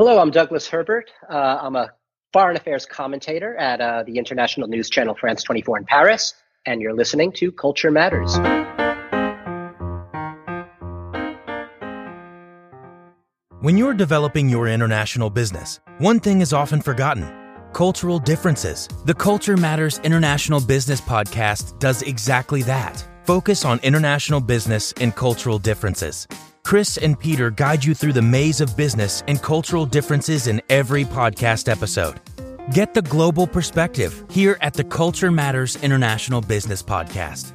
Hello, I'm Douglas Herbert. Uh, I'm a foreign affairs commentator at uh, the international news channel France 24 in Paris, and you're listening to Culture Matters. When you're developing your international business, one thing is often forgotten cultural differences. The Culture Matters International Business Podcast does exactly that. Focus on international business and cultural differences. Chris and Peter guide you through the maze of business and cultural differences in every podcast episode. Get the global perspective here at the Culture Matters International Business Podcast.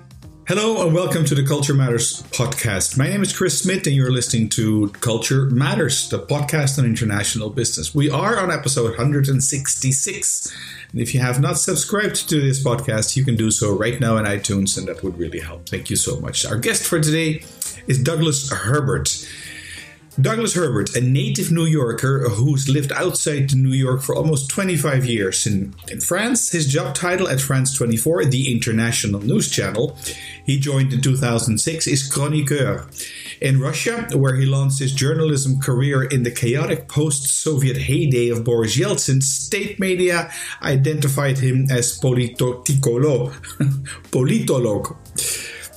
Hello and welcome to the Culture Matters podcast. My name is Chris Smith and you're listening to Culture Matters, the podcast on international business. We are on episode 166. And if you have not subscribed to this podcast, you can do so right now in iTunes and that would really help. Thank you so much. Our guest for today is Douglas Herbert. Douglas Herbert, a native New Yorker who's lived outside New York for almost 25 years. In, in France, his job title at France 24, the international news channel, he joined in 2006, is chroniqueur. In Russia, where he launched his journalism career in the chaotic post Soviet heyday of Boris Yeltsin, state media identified him as politolog. politolog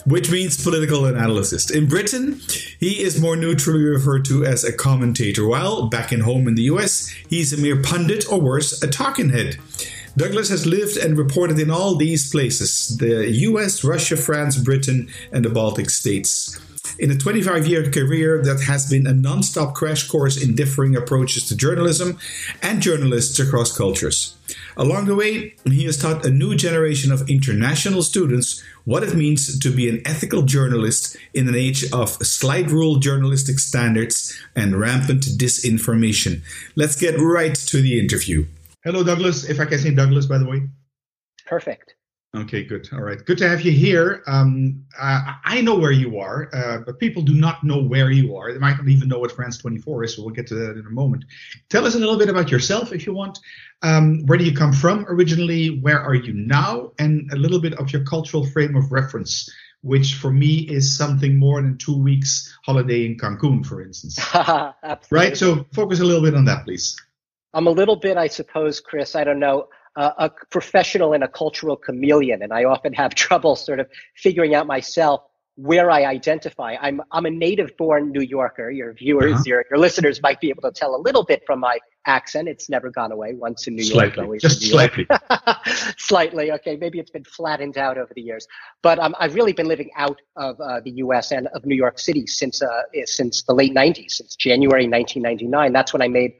which means political analyst. In Britain, he is more neutrally referred to as a commentator, while back in home in the US, he's a mere pundit or worse, a talking head. Douglas has lived and reported in all these places the US, Russia, France, Britain, and the Baltic states. In a 25 year career that has been a non stop crash course in differing approaches to journalism and journalists across cultures. Along the way, he has taught a new generation of international students what it means to be an ethical journalist in an age of slide rule journalistic standards and rampant disinformation. Let's get right to the interview. Hello, Douglas. If I can say Douglas, by the way. Perfect. Okay, good. All right. Good to have you here. Um, uh, I know where you are, uh, but people do not know where you are. They might not even know what France 24 is, so we'll get to that in a moment. Tell us a little bit about yourself if you want. Um, where do you come from originally? Where are you now? And a little bit of your cultural frame of reference, which for me is something more than two weeks holiday in Cancun, for instance. right? So focus a little bit on that, please. I'm a little bit, I suppose, Chris. I don't know uh, a professional and a cultural chameleon, and I often have trouble sort of figuring out myself where I identify. I'm I'm a native-born New Yorker. Your viewers, uh-huh. your your listeners might be able to tell a little bit from my accent. It's never gone away. Once in New slightly. York, always just New slightly. Slightly. Okay, maybe it's been flattened out over the years. But um, I've really been living out of uh, the U.S. and of New York City since uh, since the late '90s, since January 1999. That's when I made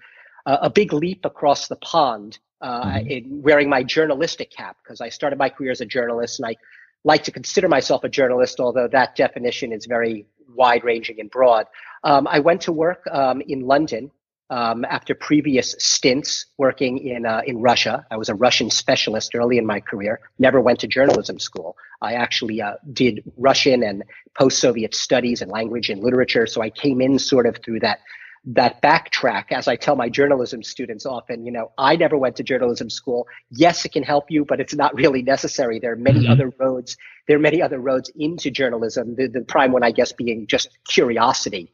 a big leap across the pond uh, mm-hmm. in wearing my journalistic cap because I started my career as a journalist and I like to consider myself a journalist, although that definition is very wide ranging and broad. Um, I went to work um, in London um, after previous stints working in uh, in Russia. I was a Russian specialist early in my career. Never went to journalism school. I actually uh, did Russian and post-Soviet studies and language and literature. So I came in sort of through that that backtrack as i tell my journalism students often you know i never went to journalism school yes it can help you but it's not really necessary there are many mm-hmm. other roads there are many other roads into journalism the, the prime one i guess being just curiosity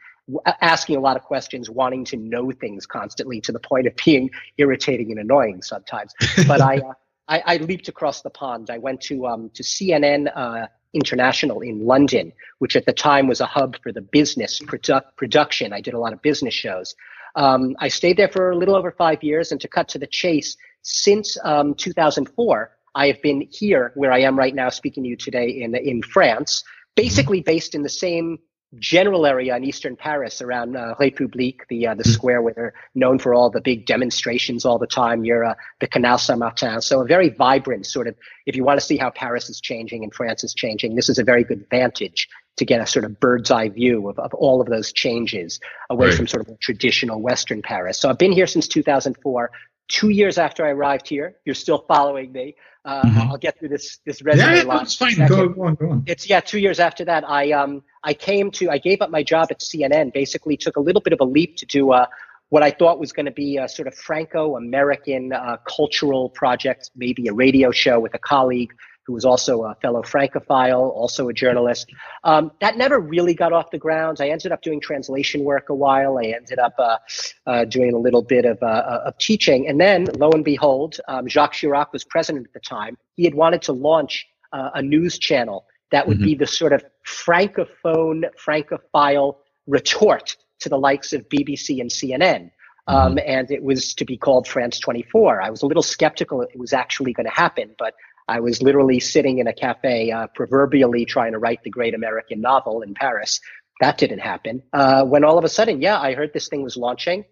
asking a lot of questions wanting to know things constantly to the point of being irritating and annoying sometimes but i uh, I, I, leaped across the pond. I went to um, to CNN uh, International in London, which at the time was a hub for the business produ- production. I did a lot of business shows. Um, I stayed there for a little over five years, and to cut to the chase, since um, 2004, I have been here where I am right now, speaking to you today in in France, basically based in the same general area in eastern Paris around uh, République, the uh, the mm-hmm. square where they're known for all the big demonstrations all the time near uh, the Canal Saint-Martin. So a very vibrant sort of, if you want to see how Paris is changing and France is changing, this is a very good vantage to get a sort of bird's eye view of, of all of those changes away right. from sort of traditional Western Paris. So I've been here since 2004. Two years after I arrived here, you're still following me. Uh, mm-hmm. I'll get through this this resume. Yeah, that's fine. Go, go, on, go on. It's yeah. Two years after that, I um I came to I gave up my job at CNN. Basically, took a little bit of a leap to do uh, what I thought was going to be a sort of Franco-American uh, cultural project, maybe a radio show with a colleague who was also a fellow Francophile, also a journalist. Um, that never really got off the ground. I ended up doing translation work a while. I ended up uh, uh, doing a little bit of, uh, of teaching. And then, lo and behold, um, Jacques Chirac was president at the time. He had wanted to launch uh, a news channel that would mm-hmm. be the sort of francophone, francophile retort to the likes of BBC and CNN. Um, mm-hmm. and it was to be called France 24. I was a little skeptical it was actually going to happen, but I was literally sitting in a cafe, uh, proverbially trying to write the great American novel in Paris. That didn't happen. Uh, when all of a sudden, yeah, I heard this thing was launching.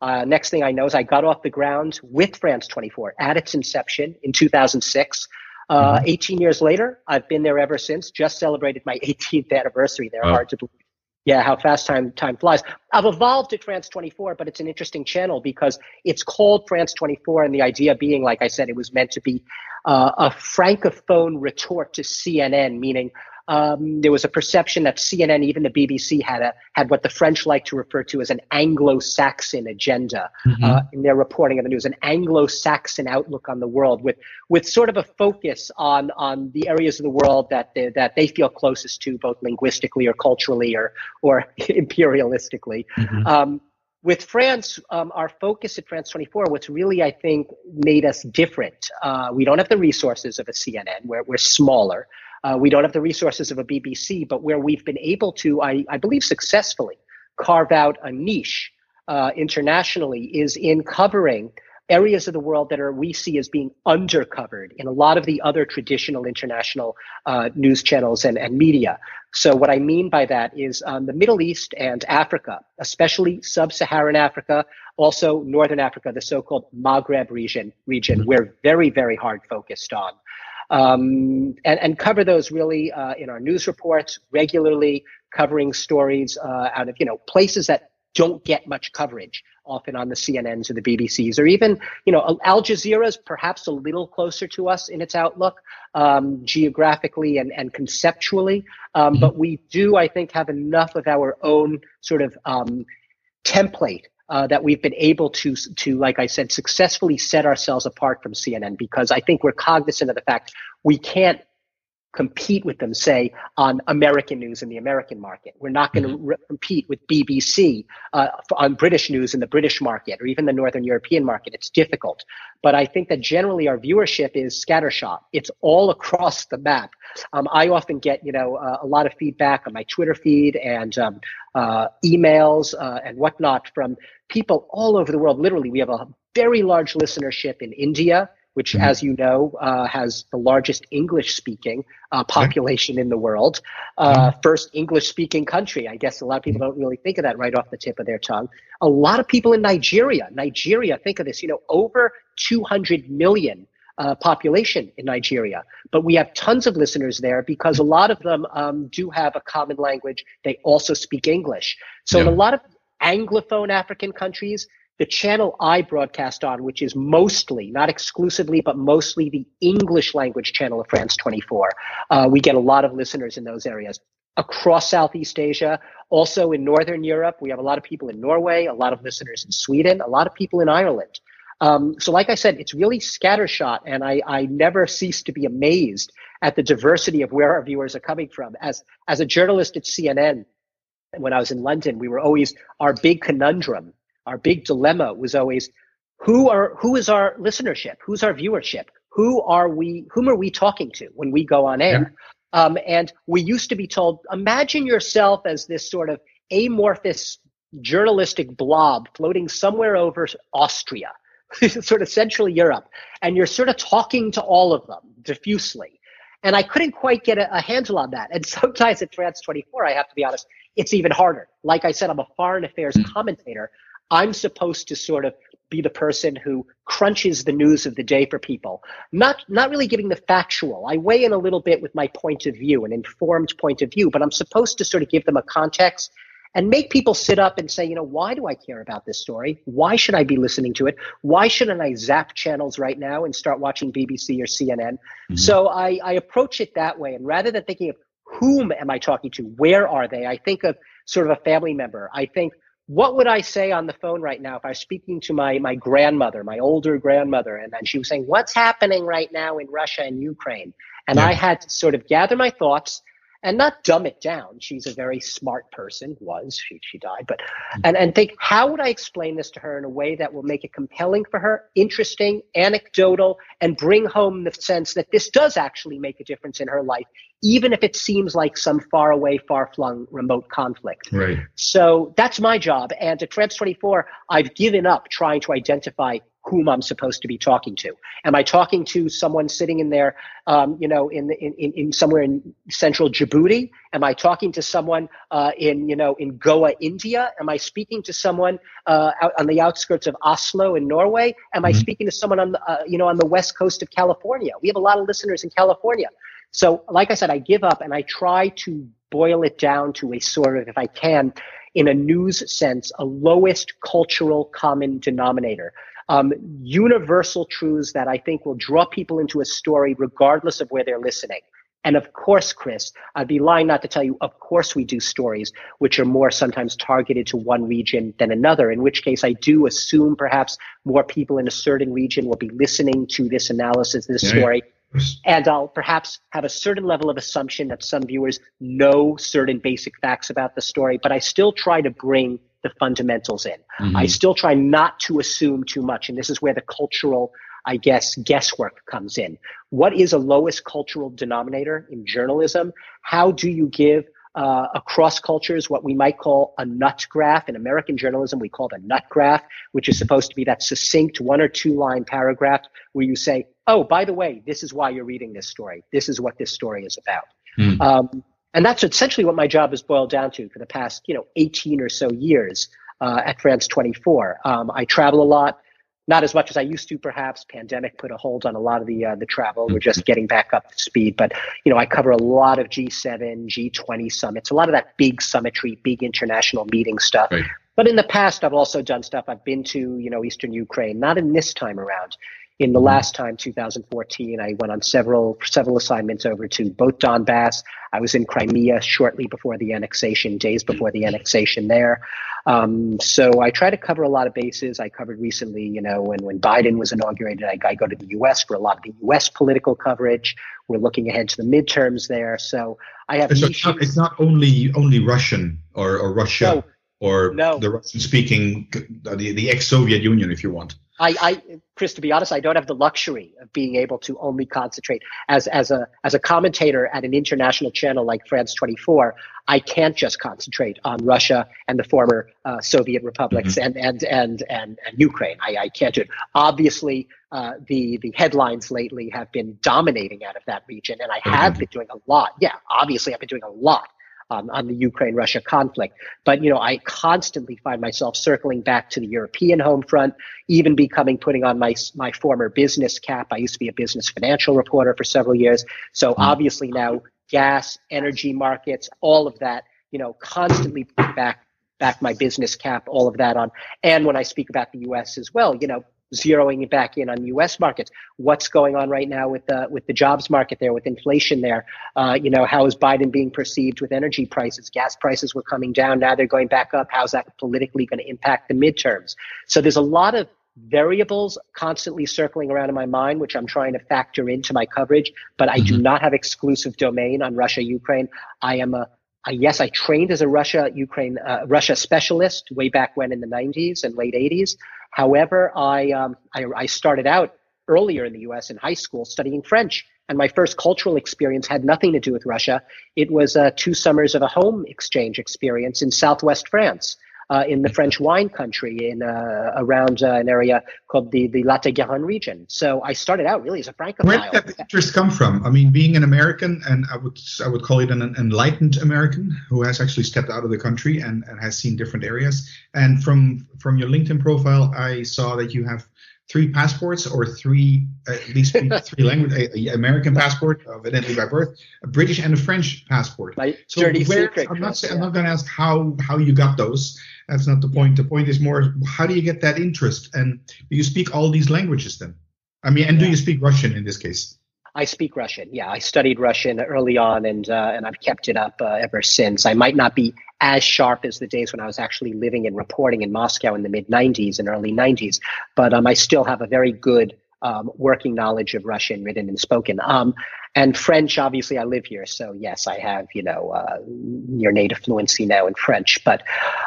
Uh, next thing I know is I got off the ground with France 24 at its inception in 2006. Uh, mm-hmm. 18 years later, I've been there ever since. Just celebrated my 18th anniversary there. Hard to believe. Yeah, how fast time time flies. I've evolved to France 24, but it's an interesting channel because it's called France 24, and the idea being, like I said, it was meant to be uh, a francophone retort to CNN, meaning um, there was a perception that CNN, even the BBC, had a had what the French like to refer to as an Anglo-Saxon agenda mm-hmm. uh, in their reporting of the news, an Anglo-Saxon outlook on the world, with with sort of a focus on on the areas of the world that they, that they feel closest to, both linguistically or culturally or or imperialistically. Mm-hmm. Um, with France, um, our focus at France 24, what's really, I think, made us different. Uh, we don't have the resources of a CNN, where we're smaller. Uh, we don't have the resources of a BBC, but where we've been able to, I, I believe, successfully carve out a niche uh, internationally is in covering areas of the world that are we see as being undercovered in a lot of the other traditional international uh, news channels and, and media. So what I mean by that is um, the Middle East and Africa, especially sub-Saharan Africa, also Northern Africa, the so-called Maghreb region, region we're very, very hard focused on um, and, and, cover those really uh, in our news reports regularly, covering stories uh, out of you know places that don't get much coverage, often on the CNNs or the BBCs, or even you know Al Jazeera is perhaps a little closer to us in its outlook um, geographically and, and conceptually, um, mm-hmm. but we do I think have enough of our own sort of um, template uh, that we've been able to, to, like I said, successfully set ourselves apart from CNN because I think we're cognizant of the fact we can't compete with them, say, on American news in the American market. We're not going to mm-hmm. re- compete with BBC uh, on British news in the British market or even the Northern European market. It's difficult. But I think that generally our viewership is scattershot. It's all across the map. Um, I often get, you know, uh, a lot of feedback on my Twitter feed and um, uh, emails uh, and whatnot from people all over the world. Literally, we have a very large listenership in India which, mm-hmm. as you know, uh, has the largest English speaking uh, population in the world. Uh, mm-hmm. First English speaking country. I guess a lot of people don't really think of that right off the tip of their tongue. A lot of people in Nigeria. Nigeria, think of this, you know, over 200 million. Uh, population in Nigeria, but we have tons of listeners there because a lot of them um, do have a common language. They also speak English. So yeah. in a lot of Anglophone African countries, the channel I broadcast on, which is mostly, not exclusively, but mostly the English language channel of France 24. Uh, we get a lot of listeners in those areas across Southeast Asia, also in Northern Europe. We have a lot of people in Norway, a lot of listeners in Sweden, a lot of people in Ireland. Um, so, like I said, it's really scattershot, and I, I never cease to be amazed at the diversity of where our viewers are coming from. As as a journalist at CNN, when I was in London, we were always our big conundrum our big dilemma was always who are who is our listenership? Who's our viewership? Who are we whom are we talking to when we go on air? Yeah. um, and we used to be told imagine yourself as this sort of amorphous journalistic blob floating somewhere over austria sort of central europe and you're sort of talking to all of them diffusely. And i couldn't quite get a, a handle on that. And sometimes at france 24 i have to be honest it's even harder. Like i said i'm a foreign affairs mm. commentator I'm supposed to sort of be the person who crunches the news of the day for people, not not really giving the factual. I weigh in a little bit with my point of view, an informed point of view, but I'm supposed to sort of give them a context and make people sit up and say, you know, why do I care about this story? Why should I be listening to it? Why shouldn't I zap channels right now and start watching BBC or CNN? Mm-hmm. So I, I approach it that way, and rather than thinking of whom am I talking to, where are they, I think of sort of a family member. I think what would I say on the phone right now if I was speaking to my my grandmother, my older grandmother, and then she was saying, "What's happening right now in Russia and Ukraine?" And yeah. I had to sort of gather my thoughts and not dumb it down. She's a very smart person, was she, she died, but and, and think how would I explain this to her in a way that will make it compelling for her, interesting, anecdotal, and bring home the sense that this does actually make a difference in her life, even if it seems like some far away, far flung remote conflict. Right. So that's my job. And at France 24, I've given up trying to identify whom I'm supposed to be talking to. Am I talking to someone sitting in there, um, you know, in, in, in somewhere in central Djibouti? Am I talking to someone uh, in, you know, in Goa, India? Am I speaking to someone uh, out on the outskirts of Oslo in Norway? Am I mm-hmm. speaking to someone on the, uh, you know, on the west coast of California? We have a lot of listeners in California. So, like I said, I give up and I try to boil it down to a sort of, if I can, in a news sense, a lowest cultural common denominator um, universal truths that I think will draw people into a story regardless of where they're listening. And of course, Chris, I'd be lying not to tell you, of course, we do stories which are more sometimes targeted to one region than another, in which case I do assume perhaps more people in a certain region will be listening to this analysis, this yeah. story. And I'll perhaps have a certain level of assumption that some viewers know certain basic facts about the story, but I still try to bring the fundamentals in. Mm-hmm. I still try not to assume too much. And this is where the cultural, I guess, guesswork comes in. What is a lowest cultural denominator in journalism? How do you give uh, across cultures what we might call a nut graph. In American journalism, we call it a nut graph, which is supposed to be that succinct one or two line paragraph where you say, oh, by the way, this is why you're reading this story. This is what this story is about. Mm. Um, and that's essentially what my job has boiled down to for the past, you know, 18 or so years uh, at France 24. Um, I travel a lot, not as much as I used to, perhaps. Pandemic put a hold on a lot of the uh, the travel. We're just getting back up to speed, but you know, I cover a lot of G7, G20 summits, a lot of that big summitry, big international meeting stuff. Right. But in the past, I've also done stuff. I've been to, you know, Eastern Ukraine, not in this time around in the last time 2014 i went on several several assignments over to both donbass. I was in crimea shortly before the annexation days before the annexation there. Um, so i try to cover a lot of bases. I covered recently you know when, when biden was inaugurated I, I go to the us for a lot of the us political coverage. We're looking ahead to the midterms there. So i have so it's, not, it's not only only russian or, or russia no, or no. the russian speaking the, the ex-soviet union if you want I, I, Chris, to be honest, I don't have the luxury of being able to only concentrate as as a as a commentator at an international channel like France 24. I can't just concentrate on Russia and the former uh, Soviet republics mm-hmm. and, and and and and Ukraine. I, I can't do it. Obviously, uh, the the headlines lately have been dominating out of that region, and I have mm-hmm. been doing a lot. Yeah, obviously, I've been doing a lot um, on the Ukraine Russia conflict. But, you know, I constantly find myself circling back to the European home front, even becoming putting on my, my former business cap. I used to be a business financial reporter for several years. So mm-hmm. obviously now gas, energy markets, all of that, you know, constantly back back my business cap, all of that on. And when I speak about the US as well, you know, zeroing back in on U.S. markets. What's going on right now with the with the jobs market there, with inflation there? Uh, you know, how is Biden being perceived with energy prices? Gas prices were coming down, now they're going back up. How's that politically going to impact the midterms? So there's a lot of variables constantly circling around in my mind, which I'm trying to factor into my coverage. But I mm-hmm. do not have exclusive domain on Russia Ukraine. I am a uh, yes, I trained as a Russia Ukraine uh, Russia specialist way back when in the 90s and late 80s. However, I, um, I, I started out earlier in the U.S. in high school studying French, and my first cultural experience had nothing to do with Russia. It was uh, two summers of a home exchange experience in Southwest France uh, in the French wine country in uh, around uh, an area called the the Lot-et-Garonne region. So I started out really as a francophile. Where did that interest come from? I mean, being an American, and I would I would call it an enlightened American who has actually stepped out of the country and, and has seen different areas. And from from your LinkedIn profile, I saw that you have three passports or three at least three language a, a, American passport evidently by birth, a British and a French passport. My so dirty where, secret. I'm not, I'm not going to ask how how you got those. That's not the point. The point is more how do you get that interest and do you speak all these languages then? I mean, and do you speak Russian in this case? I speak Russian. Yeah, I studied Russian early on, and uh, and I've kept it up uh, ever since. I might not be as sharp as the days when I was actually living and reporting in Moscow in the mid '90s and early '90s, but um, I still have a very good um, working knowledge of Russian, written and spoken. Um, and French, obviously, I live here, so yes, I have you know uh, near native fluency now in French. But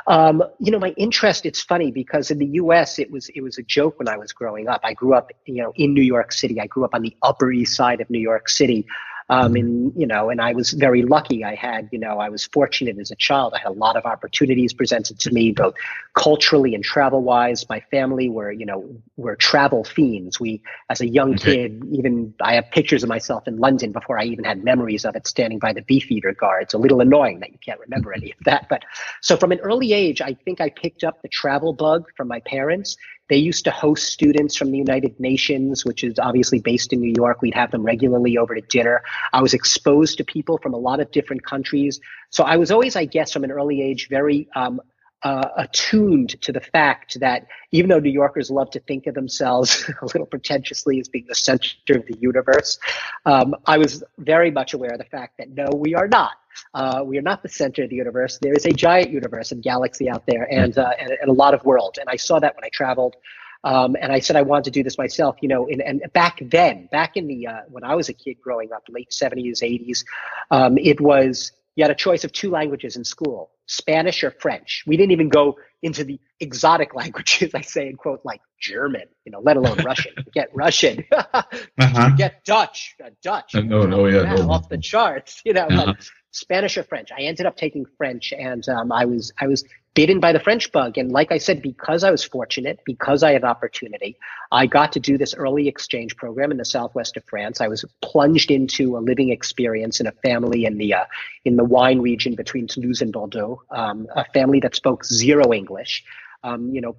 um, you know, my interest. It's funny because in the U.S. it was it was a joke when I was growing up. I grew up you know in New York City. I grew up on the Upper East Side of New York City. Um, and you know, and I was very lucky. I had, you know, I was fortunate as a child. I had a lot of opportunities presented to me, both culturally and travel wise. My family were, you know, were travel fiends. We, as a young okay. kid, even I have pictures of myself in London before I even had memories of it, standing by the Beefeater guard. It's a little annoying that you can't remember any of that. But so from an early age, I think I picked up the travel bug from my parents they used to host students from the United Nations, which is obviously based in New York. We'd have them regularly over to dinner. I was exposed to people from a lot of different countries. So I was always, I guess, from an early age, very um, uh, attuned to the fact that even though New Yorkers love to think of themselves a little pretentiously as being the center of the universe, um, I was very much aware of the fact that no, we are not. Uh, we are not the center of the universe. There is a giant universe and galaxy out there, and, uh, and, and a lot of worlds. And I saw that when I traveled. Um, and I said I wanted to do this myself, you know. In, and back then, back in the uh, when I was a kid growing up, late seventies, eighties, um, it was you had a choice of two languages in school Spanish or French. We didn't even go into the exotic languages, I say in quote, like German, you know, let alone Russian. Get Russian. uh-huh. Get Dutch. Uh, Dutch. Uh, no, no, yeah. No. Off the charts, you know. Uh-huh. Spanish or French. I ended up taking French, and um, I was I was bitten by the French bug. And like I said, because I was fortunate, because I had opportunity, I got to do this early exchange program in the southwest of France. I was plunged into a living experience in a family in the uh, in the wine region between Toulouse and Bordeaux, um, a family that spoke zero English. Um, you know,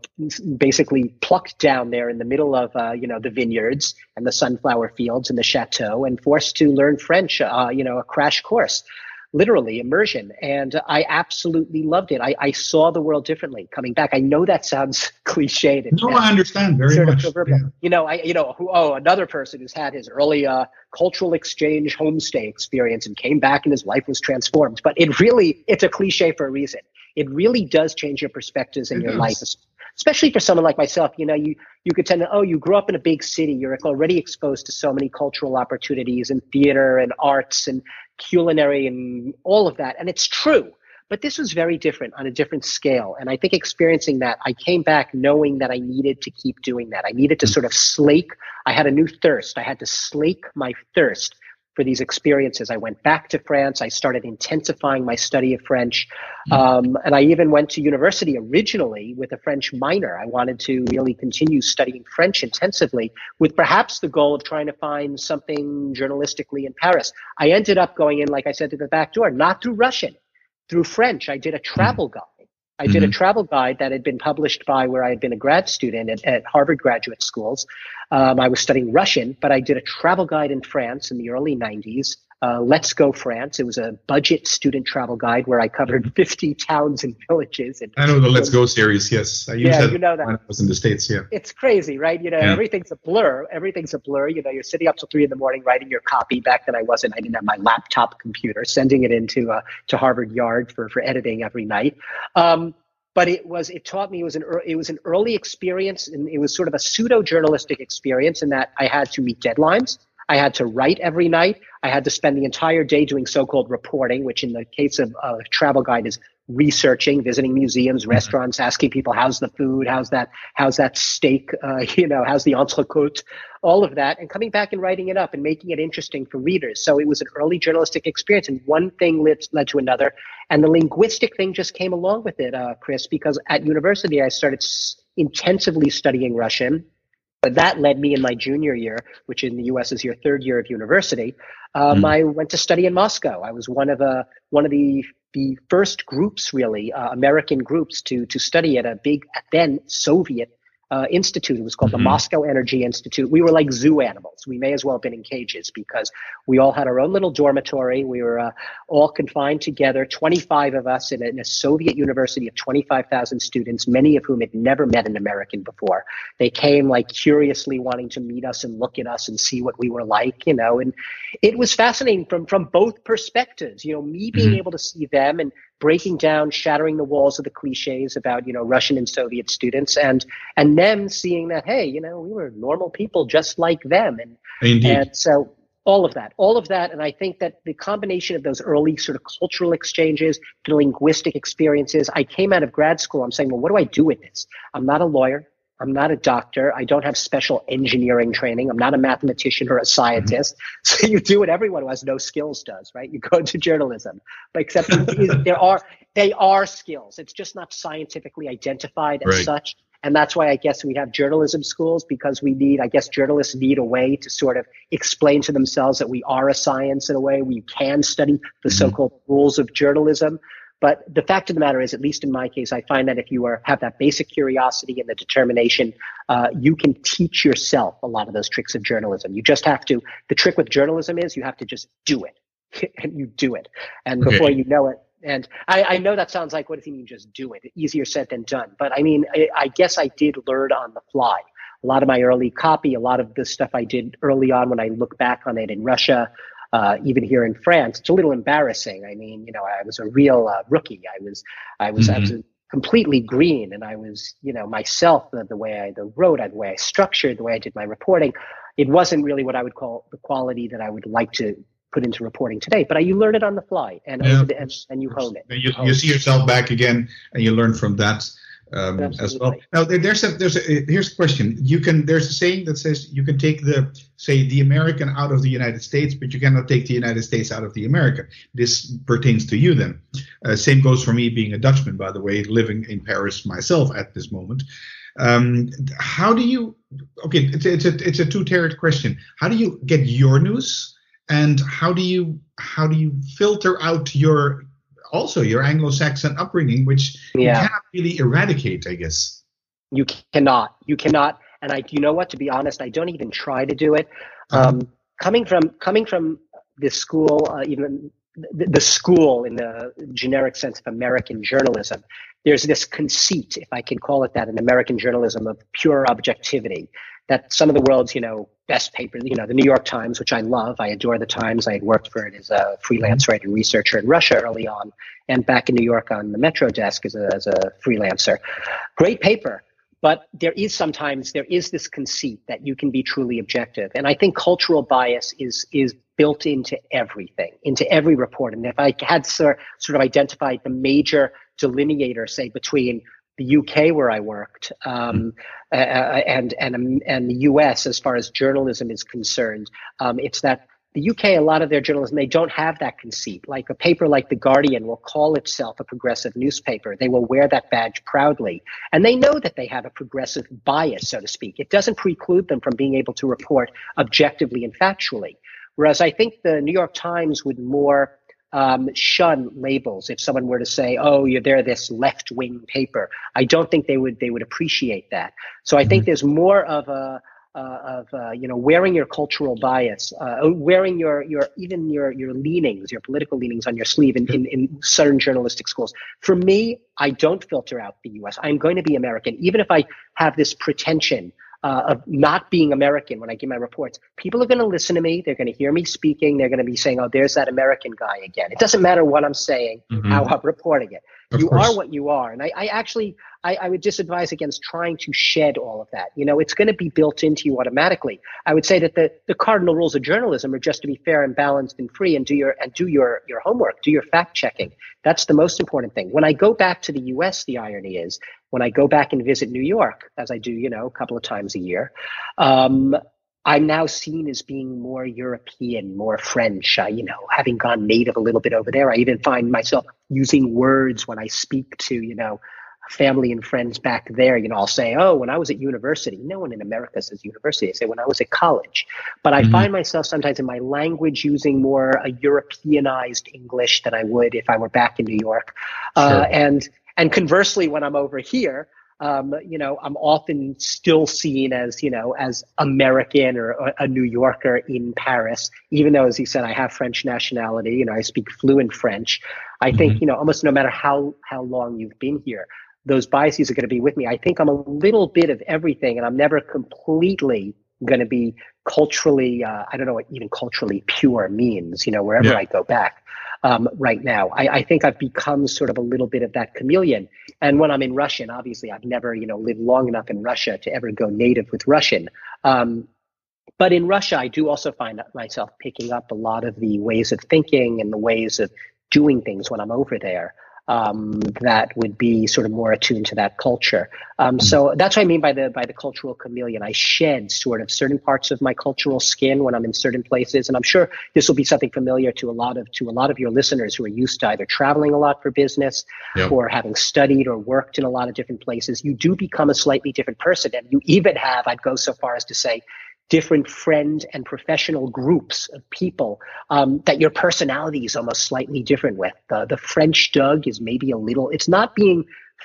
basically plucked down there in the middle of, uh, you know, the vineyards and the sunflower fields and the chateau and forced to learn French, uh, you know, a crash course literally immersion. And I absolutely loved it. I, I, saw the world differently coming back. I know that sounds cliched. No, I understand very much. Yeah. You know, I, you know, who, oh, another person who's had his early uh, cultural exchange homestay experience and came back and his life was transformed. But it really, it's a cliche for a reason. It really does change your perspectives in it your does. life, especially for someone like myself. You know, you you could tend to, oh, you grew up in a big city. You're already exposed to so many cultural opportunities and theater and arts and culinary and all of that. And it's true. But this was very different on a different scale. And I think experiencing that, I came back knowing that I needed to keep doing that. I needed to sort of slake. I had a new thirst. I had to slake my thirst for these experiences. I went back to France. I started intensifying my study of French. Hmm. Um, and I even went to university originally with a French minor. I wanted to really continue studying French intensively with perhaps the goal of trying to find something journalistically in Paris. I ended up going in, like I said, to the back door, not through Russian, through French. I did a travel guide. I did mm-hmm. a travel guide that had been published by where I had been a grad student at, at Harvard Graduate Schools. Um, I was studying Russian, but I did a travel guide in France in the early 90s. Uh, Let's Go France. It was a budget student travel guide where I covered 50 towns and villages. And I know the Let's Go series. Yes, I used yeah, that you know that. when I was in the states. Yeah, it's crazy, right? You know, yeah. everything's a blur. Everything's a blur. You know, you're sitting up till three in the morning writing your copy. Back then, I wasn't. I didn't have my laptop computer. Sending it into uh, to Harvard Yard for for editing every night. Um, but it was it taught me it was an it was an early experience and it was sort of a pseudo journalistic experience in that I had to meet deadlines. I had to write every night. I had to spend the entire day doing so-called reporting, which in the case of a travel guide is researching, visiting museums, mm-hmm. restaurants, asking people how's the food, how's that, how's that steak, uh, you know, how's the entrecôte, all of that, and coming back and writing it up and making it interesting for readers. So it was an early journalistic experience, and one thing led, led to another, and the linguistic thing just came along with it, uh, Chris, because at university I started s- intensively studying Russian. But that led me in my junior year, which in the U.S. is your third year of university. Um, mm. I went to study in Moscow. I was one of a one of the the first groups, really, uh, American groups, to to study at a big then Soviet uh, institute. It was called mm-hmm. the Moscow Energy Institute. We were like zoo animals. We may as well have been in cages because we all had our own little dormitory. We were uh, all confined together, 25 of us in a, in a Soviet university of 25,000 students, many of whom had never met an American before. They came like curiously wanting to meet us and look at us and see what we were like, you know, and it was fascinating from, from both perspectives, you know, me being mm-hmm. able to see them and breaking down, shattering the walls of the cliches about, you know, Russian and Soviet students and, and them seeing that, hey, you know, we were normal people just like them. And, Indeed. and so all of that, all of that. And I think that the combination of those early sort of cultural exchanges, the linguistic experiences, I came out of grad school, I'm saying, well, what do I do with this? I'm not a lawyer. I'm not a doctor. I don't have special engineering training. I'm not a mathematician or a scientist. Mm-hmm. So you do what everyone who has no skills does, right? You go into journalism, but except there are they are skills. It's just not scientifically identified as right. such. And that's why I guess we have journalism schools because we need, I guess journalists need a way to sort of explain to themselves that we are a science in a way. We can study the mm-hmm. so-called rules of journalism. But the fact of the matter is, at least in my case, I find that if you are have that basic curiosity and the determination, uh, you can teach yourself a lot of those tricks of journalism. You just have to. The trick with journalism is you have to just do it, and you do it, and okay. before you know it. And I, I, know that sounds like what does he mean? Just do it. Easier said than done. But I mean, I, I guess I did learn on the fly. A lot of my early copy, a lot of the stuff I did early on when I look back on it in Russia, uh, even here in France, it's a little embarrassing. I mean, you know, I was a real uh, rookie. I was, I was, mm-hmm. I was mm-hmm. completely green, and I was, you know, myself. The, the way I the wrote, the way I structured, the way I did my reporting, it wasn't really what I would call the quality that I would like to put into reporting today. But I, you learn it on the fly, and yeah, and, and, you hone it. You, you, see yourself back again, and you learn from that um, as well. Now there's a there's a here's a question. You can there's a saying that says you can take the say the American out of the United States, but you cannot take the United States out of the American. This pertains to you then. Uh, same goes for me being a Dutchman, by the way, living in Paris myself at this moment. Um, how do you? Okay, it's, it's a it's a two-tiered question. How do you get your news, and how do you how do you filter out your also your Anglo-Saxon upbringing, which yeah. you cannot really eradicate, I guess. You cannot. You cannot. And I, you know what? To be honest, I don't even try to do it. Uh-huh. Um, coming from coming from the school, uh, even the, the, school in the generic sense of American journalism, there's this conceit, if I can call it that, in American journalism of pure objectivity. That some of the world's, you know, best papers, you know, the New York Times, which I love. I adore the Times. I had worked for it as a freelance mm-hmm. writer and researcher in Russia early on, and back in New York on the Metro desk as a, as a freelancer. Great paper. But there is sometimes there is this conceit that you can be truly objective, and I think cultural bias is is built into everything, into every report. And if I had sort sort of identified the major delineator, say between the UK where I worked, um, uh, and and and the US as far as journalism is concerned. Um, it's that the UK, a lot of their journalism, they don't have that conceit. Like a paper like The Guardian will call itself a progressive newspaper. They will wear that badge proudly. And they know that they have a progressive bias, so to speak. It doesn't preclude them from being able to report objectively and factually. Whereas I think the New York Times would more um, shun labels. If someone were to say, "Oh, you're they're this left-wing paper," I don't think they would they would appreciate that. So I think mm-hmm. there's more of a uh, of uh, you know wearing your cultural bias, uh, wearing your your even your your leanings, your political leanings on your sleeve in, in, in certain journalistic schools. For me, I don't filter out the U.S. I'm going to be American, even if I have this pretension uh, of not being American when I give my reports. People are going to listen to me. They're going to hear me speaking. They're going to be saying, "Oh, there's that American guy again." It doesn't matter what I'm saying, mm-hmm. how I'm reporting it. Of you course. are what you are, and I, I actually I, I, would advise against trying to shed all of that. You know, it's going to be built into you automatically. I would say that the the cardinal rules of journalism are just to be fair and balanced and free, and do your and do your your homework, do your fact checking. That's the most important thing. When I go back to the U.S., the irony is when I go back and visit New York, as I do, you know, a couple of times a year, um, I'm now seen as being more European, more French. you know, having gone native a little bit over there, I even find myself using words when I speak to, you know, family and friends back there. You know, I'll say, "Oh, when I was at university." No one in America says university. I say when I was at college. But I mm-hmm. find myself sometimes in my language using more a Europeanized English than I would if I were back in New York. Uh, sure. Uh, and and conversely, when I'm over here, um, you know, I'm often still seen as, you know, as American or a New Yorker in Paris, even though, as you said, I have French nationality, you know, I speak fluent French. I mm-hmm. think, you know, almost no matter how, how long you've been here, those biases are going to be with me. I think I'm a little bit of everything and I'm never completely going to be culturally, uh, I don't know what even culturally pure means, you know, wherever yeah. I go back um, right now. I, I, think I've become sort of a little bit of that chameleon. And when I'm in Russian, obviously I've never, you know, lived long enough in Russia to ever go native with Russian. Um, but in Russia, I do also find myself picking up a lot of the ways of thinking and the ways of doing things when I'm over there um, that would be sort of more attuned to that culture. Um, so that's what I mean by the by the cultural chameleon. I shed sort of certain parts of my cultural skin when I'm in certain places, and I'm sure this will be something familiar to a lot of to a lot of your listeners who are used to either traveling a lot for business yep. or having studied or worked in a lot of different places. You do become a slightly different person, and you even have, I'd go so far as to say, different friend and professional groups of people um, that your personality is almost slightly different with. The, the French Doug is maybe a little, it's not being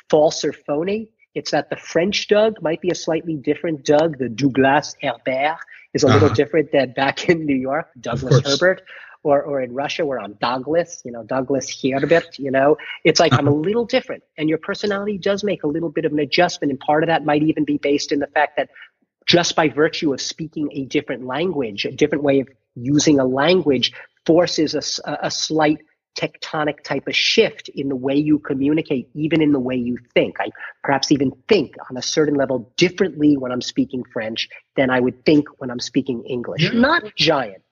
false or phony. It's that the French Doug might be a slightly different Doug. The Douglas Herbert is a uh-huh. little different than back in New York, Douglas Herbert. Or, or in Russia, where I'm Douglas, you know, Douglas Herbert, you know, it's like I'm a uh-huh. little different. And your personality does make a little bit of an adjustment. And part of that might even be based in the fact that just by virtue of speaking a different language, a different way of using a language forces a, a slight tectonic type of shift in the way you communicate, even in the way you think. I perhaps even think on a certain level differently when I'm speaking French than I would think when I'm speaking English. Yeah. Not giant,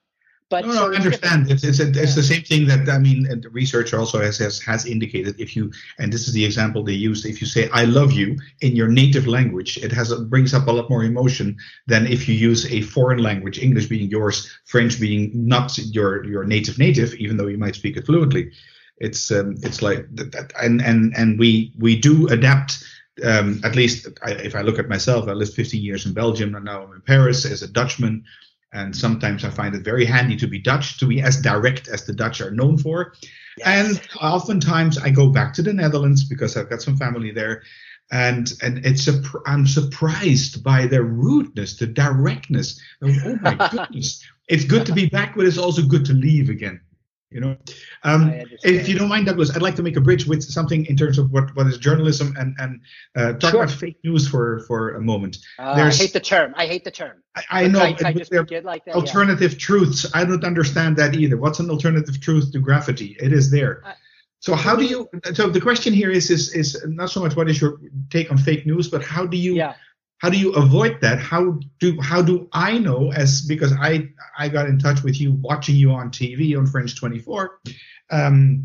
but no, no, I understand. It's it's, a, it's yeah. the same thing that I mean. The research also has, has has indicated if you and this is the example they used. If you say "I love you" in your native language, it has it brings up a lot more emotion than if you use a foreign language, English being yours, French being not your your native native, even though you might speak it fluently. It's um, it's like that, and and and we we do adapt. Um, at least I, if I look at myself, I lived 15 years in Belgium, and now I'm in Paris as a Dutchman and sometimes I find it very handy to be Dutch, to be as direct as the Dutch are known for. Yes. And oftentimes I go back to the Netherlands because I've got some family there. And and it's a I'm surprised by their rudeness, the directness. Oh my goodness! It's good to be back, but it's also good to leave again. You know, um, if you don't mind, Douglas, I'd like to make a bridge with something in terms of what, what is journalism and and uh, talk sure. about fake news for for a moment. Uh, I hate the term. I hate the term. I, I know. I, I like that, alternative yeah. truths. I don't understand that either. What's an alternative truth to gravity? It is there. Uh, so how do you? So the question here is is is not so much what is your take on fake news, but how do you? Yeah how do you avoid that? How do how do i know as because i i got in touch with you watching you on tv on french 24 um,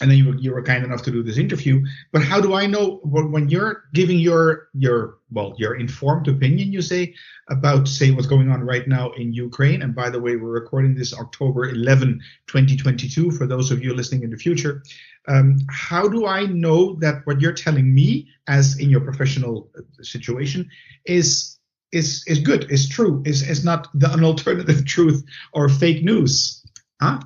and then you, you were kind enough to do this interview but how do i know when you're giving your your well your informed opinion you say about say what's going on right now in ukraine and by the way we're recording this october 11 2022 for those of you listening in the future um, how do I know that what you're telling me, as in your professional situation, is is is good, is true, is is not the, an alternative truth or fake news? Huh?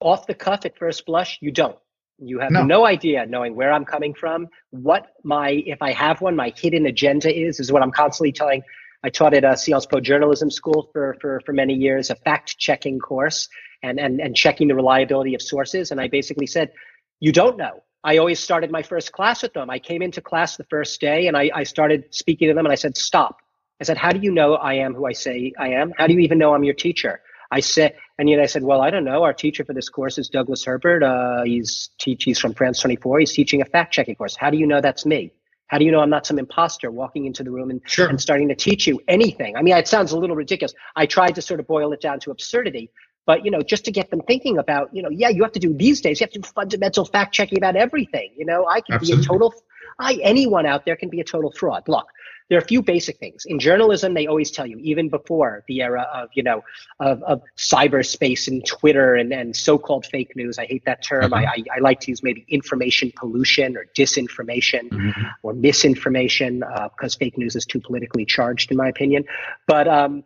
Off the cuff, at first blush, you don't. You have no. no. idea, knowing where I'm coming from, what my, if I have one, my hidden agenda is, is what I'm constantly telling. I taught at uh, a Sciences Po Journalism School for, for, for many years, a fact checking course and, and, and checking the reliability of sources. And I basically said, you don't know. I always started my first class with them. I came into class the first day and I, I started speaking to them and I said, stop. I said, how do you know I am who I say I am? How do you even know I'm your teacher? I said, and yet I said, well, I don't know. Our teacher for this course is Douglas Herbert. Uh, he's teach, he's from France 24. He's teaching a fact checking course. How do you know that's me? How do you know I'm not some imposter walking into the room and, sure. and starting to teach you anything? I mean, it sounds a little ridiculous. I tried to sort of boil it down to absurdity, but you know just to get them thinking about you know yeah you have to do these days you have to do fundamental fact checking about everything you know i can Absolutely. be a total i anyone out there can be a total fraud look there are a few basic things. In journalism they always tell you even before the era of you know of, of cyberspace and twitter and, and so-called fake news i hate that term. Mm-hmm. I, I, I, like to use maybe information pollution or disinformation mm-hmm. or misinformation uh, because fake news is too politically charged in my opinion. But um,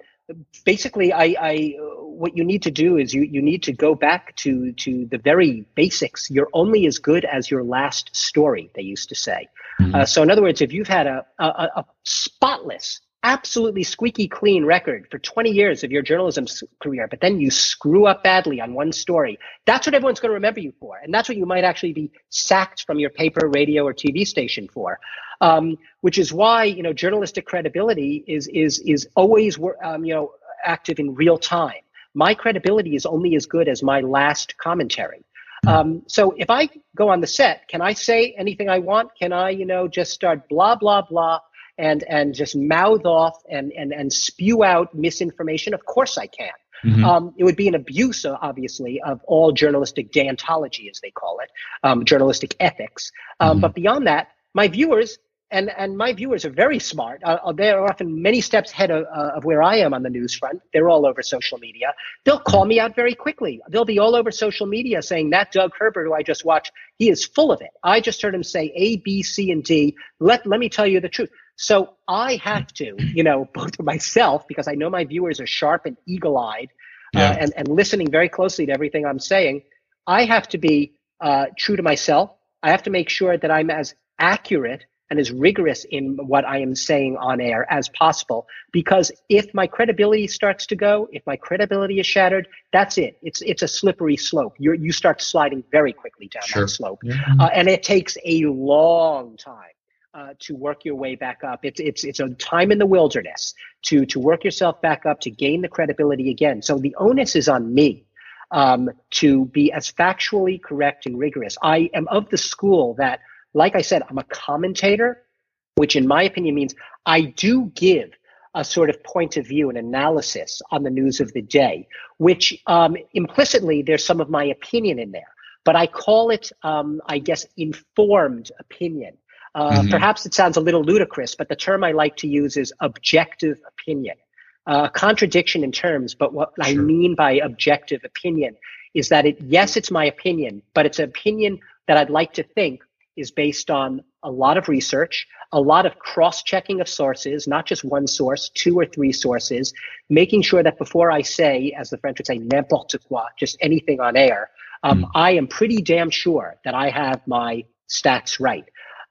basically I, I what you need to do is you, you need to go back to to the very basics. You're only as good as your last story they used to say Mm-hmm. Uh, so, in other words, if you've had a, a, a spotless absolutely squeaky clean record for 20 years of your journalism career, but then you screw up badly on one story, that's what everyone's going to remember you for. And that's what you might actually be sacked from your paper, radio, or TV station for. Um, which is why, you know, journalistic credibility is, is, is always, um, you know, active in real time. My credibility is only as good as my last commentary. Um, so if I go on the set, can I say anything I want? Can I, you know, just start blah, blah, blah and and just mouth off and and and spew out misinformation? Of course I can. Mm-hmm. Um, it would be an abuse, uh, obviously, of all journalistic deontology, as they call it, um, journalistic ethics. Um, mm-hmm. But beyond that, my viewers and and my viewers are very smart. Uh, uh they're often many steps ahead of, uh, of where I am on the news front. They're all over social media. They'll call me out very quickly. They'll be all over social media saying that Doug Herbert, who I just watched, he is full of it. I just heard him say A, B, C, and D. Let let me tell you the truth. So I have to, you know, both myself, because I know my viewers are sharp and eagle eyed uh, yeah. uh, and, and listening very closely to everything I'm saying. I have to be uh, true to myself. I have to make sure that I'm as accurate and as rigorous in what I am saying on air as possible. Because if my credibility starts to go, if my credibility is shattered, that's it. It's it's a slippery slope. You you start sliding very quickly down sure. that slope, yeah. uh, and it takes a long time uh, to work your way back up. It's it's it's a time in the wilderness to to work yourself back up to gain the credibility again. So the onus is on me um, to be as factually correct and rigorous. I am of the school that, like I said, I'm a commentator, which in my opinion means I do give a sort of point of view and analysis on the news of the day, which um, implicitly there's some of my opinion in there. But I call it, um, I guess, informed opinion uh, mm-hmm. Perhaps it sounds a little ludicrous, but the term I like to use is objective opinion. Uh, contradiction in terms, but what sure. I mean by objective opinion is that it, yes, it's my opinion, but it's an opinion that I'd like to think is based on a lot of research, a lot of cross checking of sources, not just one source, two or three sources, making sure that before I say, as the French would say, n'importe quoi, just anything on air, um, mm. I am pretty damn sure that I have my stats right.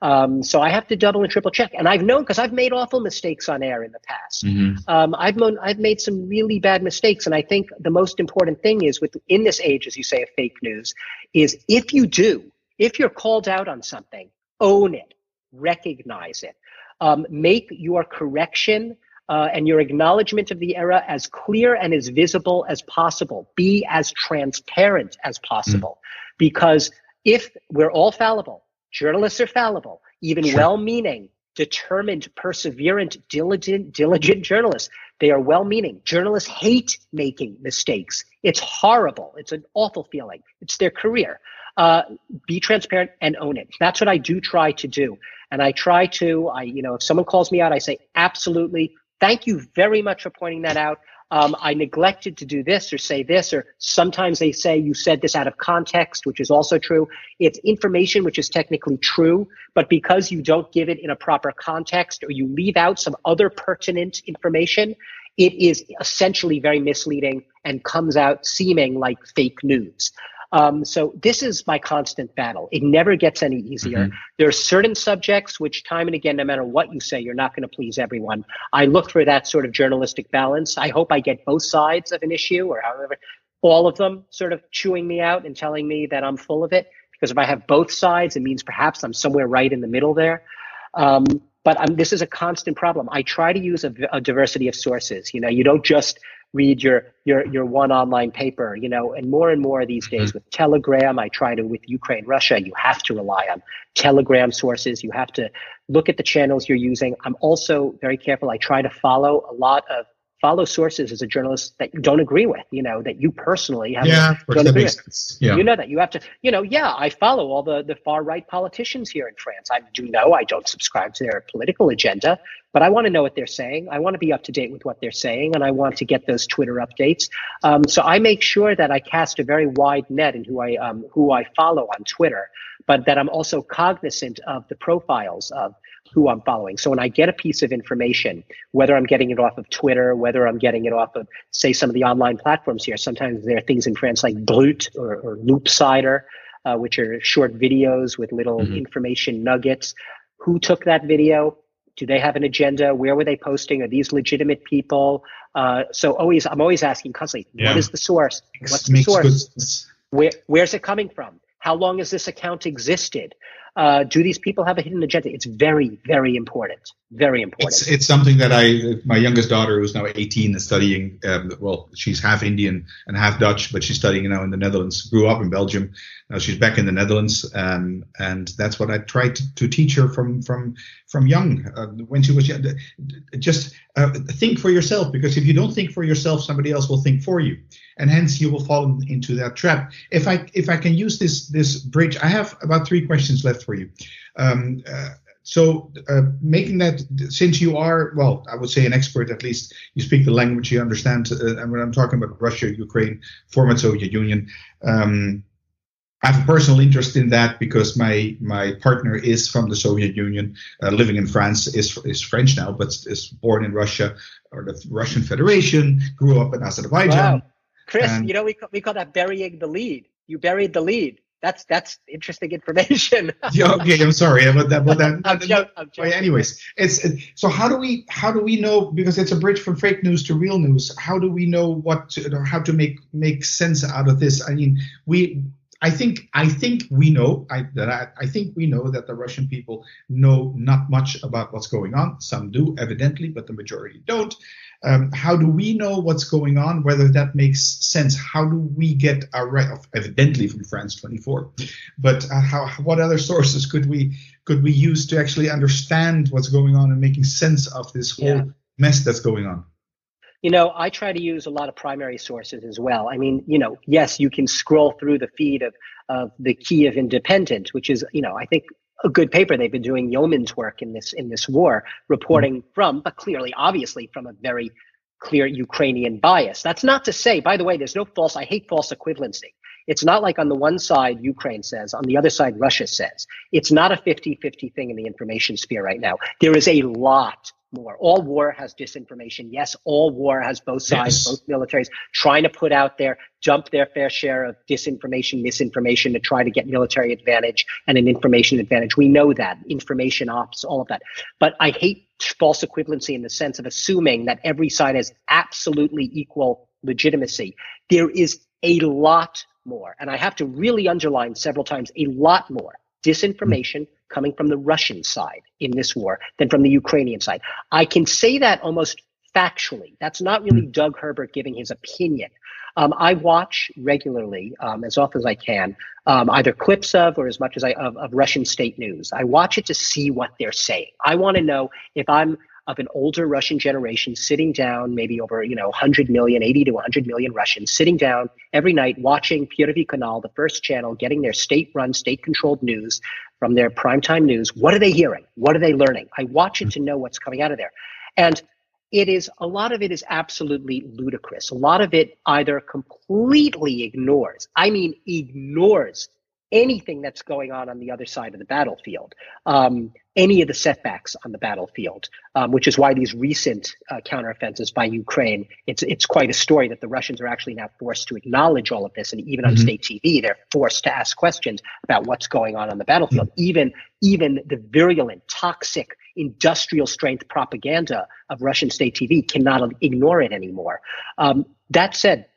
Um, so I have to double and triple check. And I've known because I've made awful mistakes on air in the past. Mm-hmm. Um, I've, known, I've made some really bad mistakes. And I think the most important thing is with in this age, as you say, of fake news, is if you do, if you're called out on something, own it, recognize it, um, make your correction uh, and your acknowledgement of the error as clear and as visible as possible. Be as transparent as possible. Mm-hmm. Because if we're all fallible, Journalists are fallible, even sure. well meaning, determined, perseverant, diligent, diligent journalists. They are well meaning. Journalists hate making mistakes. It's horrible. It's an awful feeling. It's their career. Uh, be transparent and own it. That's what I do try to do. And I try to, I, you know, if someone calls me out, I say, absolutely. Thank you very much for pointing that out um, I neglected to do this or say this, or sometimes they say you said this out of context, which is also true. It's information which is technically true, but because you don't give it in a proper context or you leave out some other pertinent information, it is essentially very misleading and comes out seeming like fake news. Um, so this is my constant battle. It never gets any easier. Mm-hmm. There are certain subjects which, time and again, no matter what you say, you're not going to please everyone. I look for that sort of journalistic balance. I hope I get both sides of an issue, or however, all of them sort of chewing me out and telling me that I'm full of it. Because if I have both sides, it means perhaps I'm somewhere right in the middle there. Um, but um, this is a constant problem. I try to use a, a diversity of sources. You know, you don't just read your your your one online paper you know and more and more these days mm-hmm. with telegram i try to with ukraine russia you have to rely on telegram sources. You have to look at the channels you're using. I'm also very careful. I try to follow a lot of follow sources as a journalist that you don't agree with, you know, that you personally have yeah, don't agree with. Yeah. You know that you have to, you know, yeah, I follow all the, the far right politicians here in France. I do know I don't subscribe to their political agenda, but I want to know what they're saying. I want to be up to date with what they're saying, and I want to get those Twitter updates. Um, so I make sure that I cast a very wide net in who I um, who I follow on Twitter, but that I'm also cognizant of the profiles of who I'm following. So when I get a piece of information, whether I'm getting it off of Twitter, whether I'm getting it off of, say, some of the online platforms here, sometimes there are things in France like Brut or, or Loopsider, uh, which are short videos with little mm-hmm. information nuggets. who took that video? Do they have an agenda? Where were they posting? Are these legitimate people? Uh, so always, I'm always asking constantly, yeah. what is the source? What's the source? Where, where's it coming from? How long has this account existed? Uh, do these people have a hidden agenda? It's very, very important. Very important. It's, it's something that I, my youngest daughter, who's now 18, is studying. Um, well, she's half Indian and half Dutch, but she's studying now in the Netherlands. Grew up in Belgium. Now she's back in the Netherlands, um, and that's what I tried to, to teach her from from from young. Uh, when she was young, just uh, think for yourself, because if you don't think for yourself, somebody else will think for you and hence you will fall into that trap. If I if I can use this this bridge, I have about three questions left for you. Um, uh, so uh, making that since you are well i would say an expert at least you speak the language you understand uh, and when i'm talking about russia ukraine former soviet union um, I have a personal interest in that because my my partner is from the Soviet Union, uh, living in France, is is French now, but is born in Russia or the Russian Federation, grew up in Azerbaijan, wow. Chris, and, you know, we we call that burying the lead. You buried the lead. That's that's interesting information. yeah, okay, I'm sorry about that. But that, I'm, joking, I'm joking. Anyways, it's so how do we how do we know because it's a bridge from fake news to real news? How do we know what to, how to make make sense out of this? I mean, we I think I think we know I, that I, I, think we know that the Russian people know not much about what's going on. Some do, evidently, but the majority don't. Um, how do we know what's going on? Whether that makes sense? How do we get our right? Of evidently from France 24, but uh, how? What other sources could we could we use to actually understand what's going on and making sense of this whole yeah. mess that's going on? You know, I try to use a lot of primary sources as well. I mean, you know, yes, you can scroll through the feed of, of the Kyiv Independent, which is, you know, I think a good paper. They've been doing yeoman's work in this in this war, reporting mm-hmm. from, but clearly, obviously, from a very clear Ukrainian bias. That's not to say, by the way, there's no false. I hate false equivalency. It's not like on the one side Ukraine says, on the other side Russia says. It's not a 50-50 thing in the information sphere right now. There is a lot more. All war has disinformation. Yes, all war has both sides, yes. both militaries trying to put out there, dump their fair share of disinformation, misinformation to try to get military advantage and an information advantage. We know that information ops, all of that. But I hate false equivalency in the sense of assuming that every side has absolutely equal legitimacy. There is a lot more, and I have to really underline several times, a lot more hmm. disinformation coming from the Russian side in this war than from the Ukrainian side. I can say that almost factually. That's not really Doug Herbert giving his opinion. Um, I watch regularly, um, as often as I can, um, either clips of or as much as I of, of Russian state news. I watch it to see what they're saying. I want to know if I'm of an older Russian generation sitting down, maybe over, you know, 100 million, 80 to 100 million Russians sitting down every night watching Pervy Kanal, the first channel, getting their state run, state controlled news from their primetime news. What are they hearing? What are they learning? I watch it to know what's coming out of there. And it is a lot of it is absolutely ludicrous. A lot of it either completely ignores, I mean, ignores anything that's going on on the other side of the battlefield, um, any of the setbacks on the battlefield, um, which is why these recent uh, counteroffensives by Ukraine, it's it's quite a story that the Russians are actually now forced to acknowledge all of this, and even on mm-hmm. state TV, they're forced to ask questions about what's going on on the battlefield. Mm-hmm. Even even the virulent, toxic, industrial strength propaganda of Russian state TV cannot ignore it anymore. Um, that said,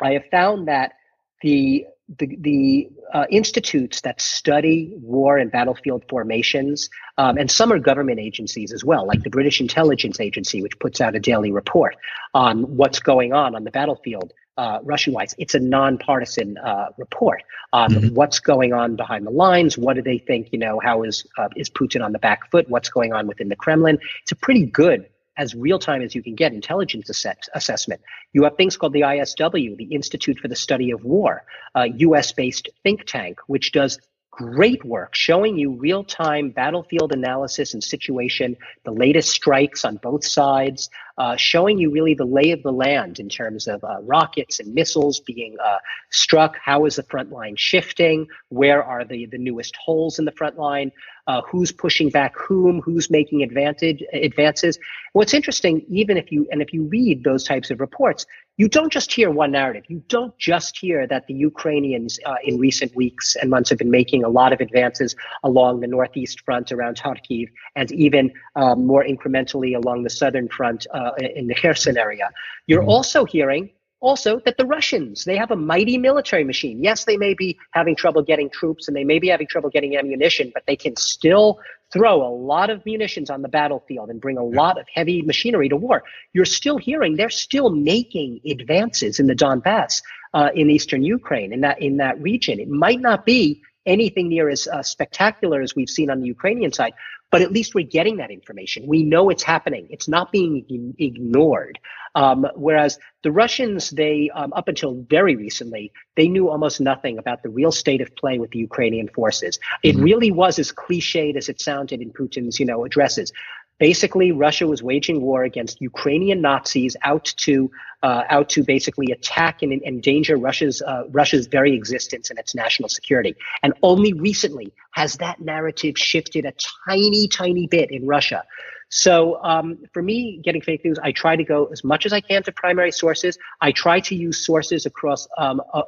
I have found that the the, the uh, institutes that study war and battlefield formations, um, and some are government agencies as well, like the British Intelligence Agency, which puts out a daily report on what's going on on the battlefield, uh, Russian wise. It's a nonpartisan uh, report on mm-hmm. what's going on behind the lines. What do they think? You know, how is uh, is Putin on the back foot? What's going on within the Kremlin? It's a pretty good as real time as you can get intelligence assess- assessment. You have things called the ISW, the Institute for the Study of War, a US based think tank, which does great work showing you real time battlefield analysis and situation, the latest strikes on both sides, uh, showing you really the lay of the land in terms of uh, rockets and missiles being uh, struck. How is the front line shifting? Where are the, the newest holes in the front line? Uh, who's pushing back whom? Who's making advantage advances? What's interesting, even if you and if you read those types of reports, you don't just hear one narrative. You don't just hear that the Ukrainians uh, in recent weeks and months have been making a lot of advances along the northeast front around Kharkiv, and even um, more incrementally along the southern front uh, in the Kherson area. You're mm-hmm. also hearing also that the Russians, they have a mighty military machine. Yes, they may be having trouble getting troops and they may be having trouble getting ammunition, but they can still throw a lot of munitions on the battlefield and bring a lot of heavy machinery to war. You're still hearing they're still making advances in the Donbass, uh, in eastern Ukraine, in that in that region. It might not be anything near as uh, spectacular as we've seen on the Ukrainian side, but at least we're getting that information. We know it's happening. It's not being ignored. Um, whereas the Russians, they um, up until very recently, they knew almost nothing about the real state of play with the Ukrainian forces. It mm-hmm. really was as cliched as it sounded in Putin's, you know, addresses. Basically, Russia was waging war against Ukrainian Nazis out to uh, out to basically attack and endanger Russia's uh, Russia's very existence and its national security. And only recently has that narrative shifted a tiny, tiny bit in Russia. So um, for me, getting fake news, I try to go as much as I can to primary sources. I try to use sources across um, a,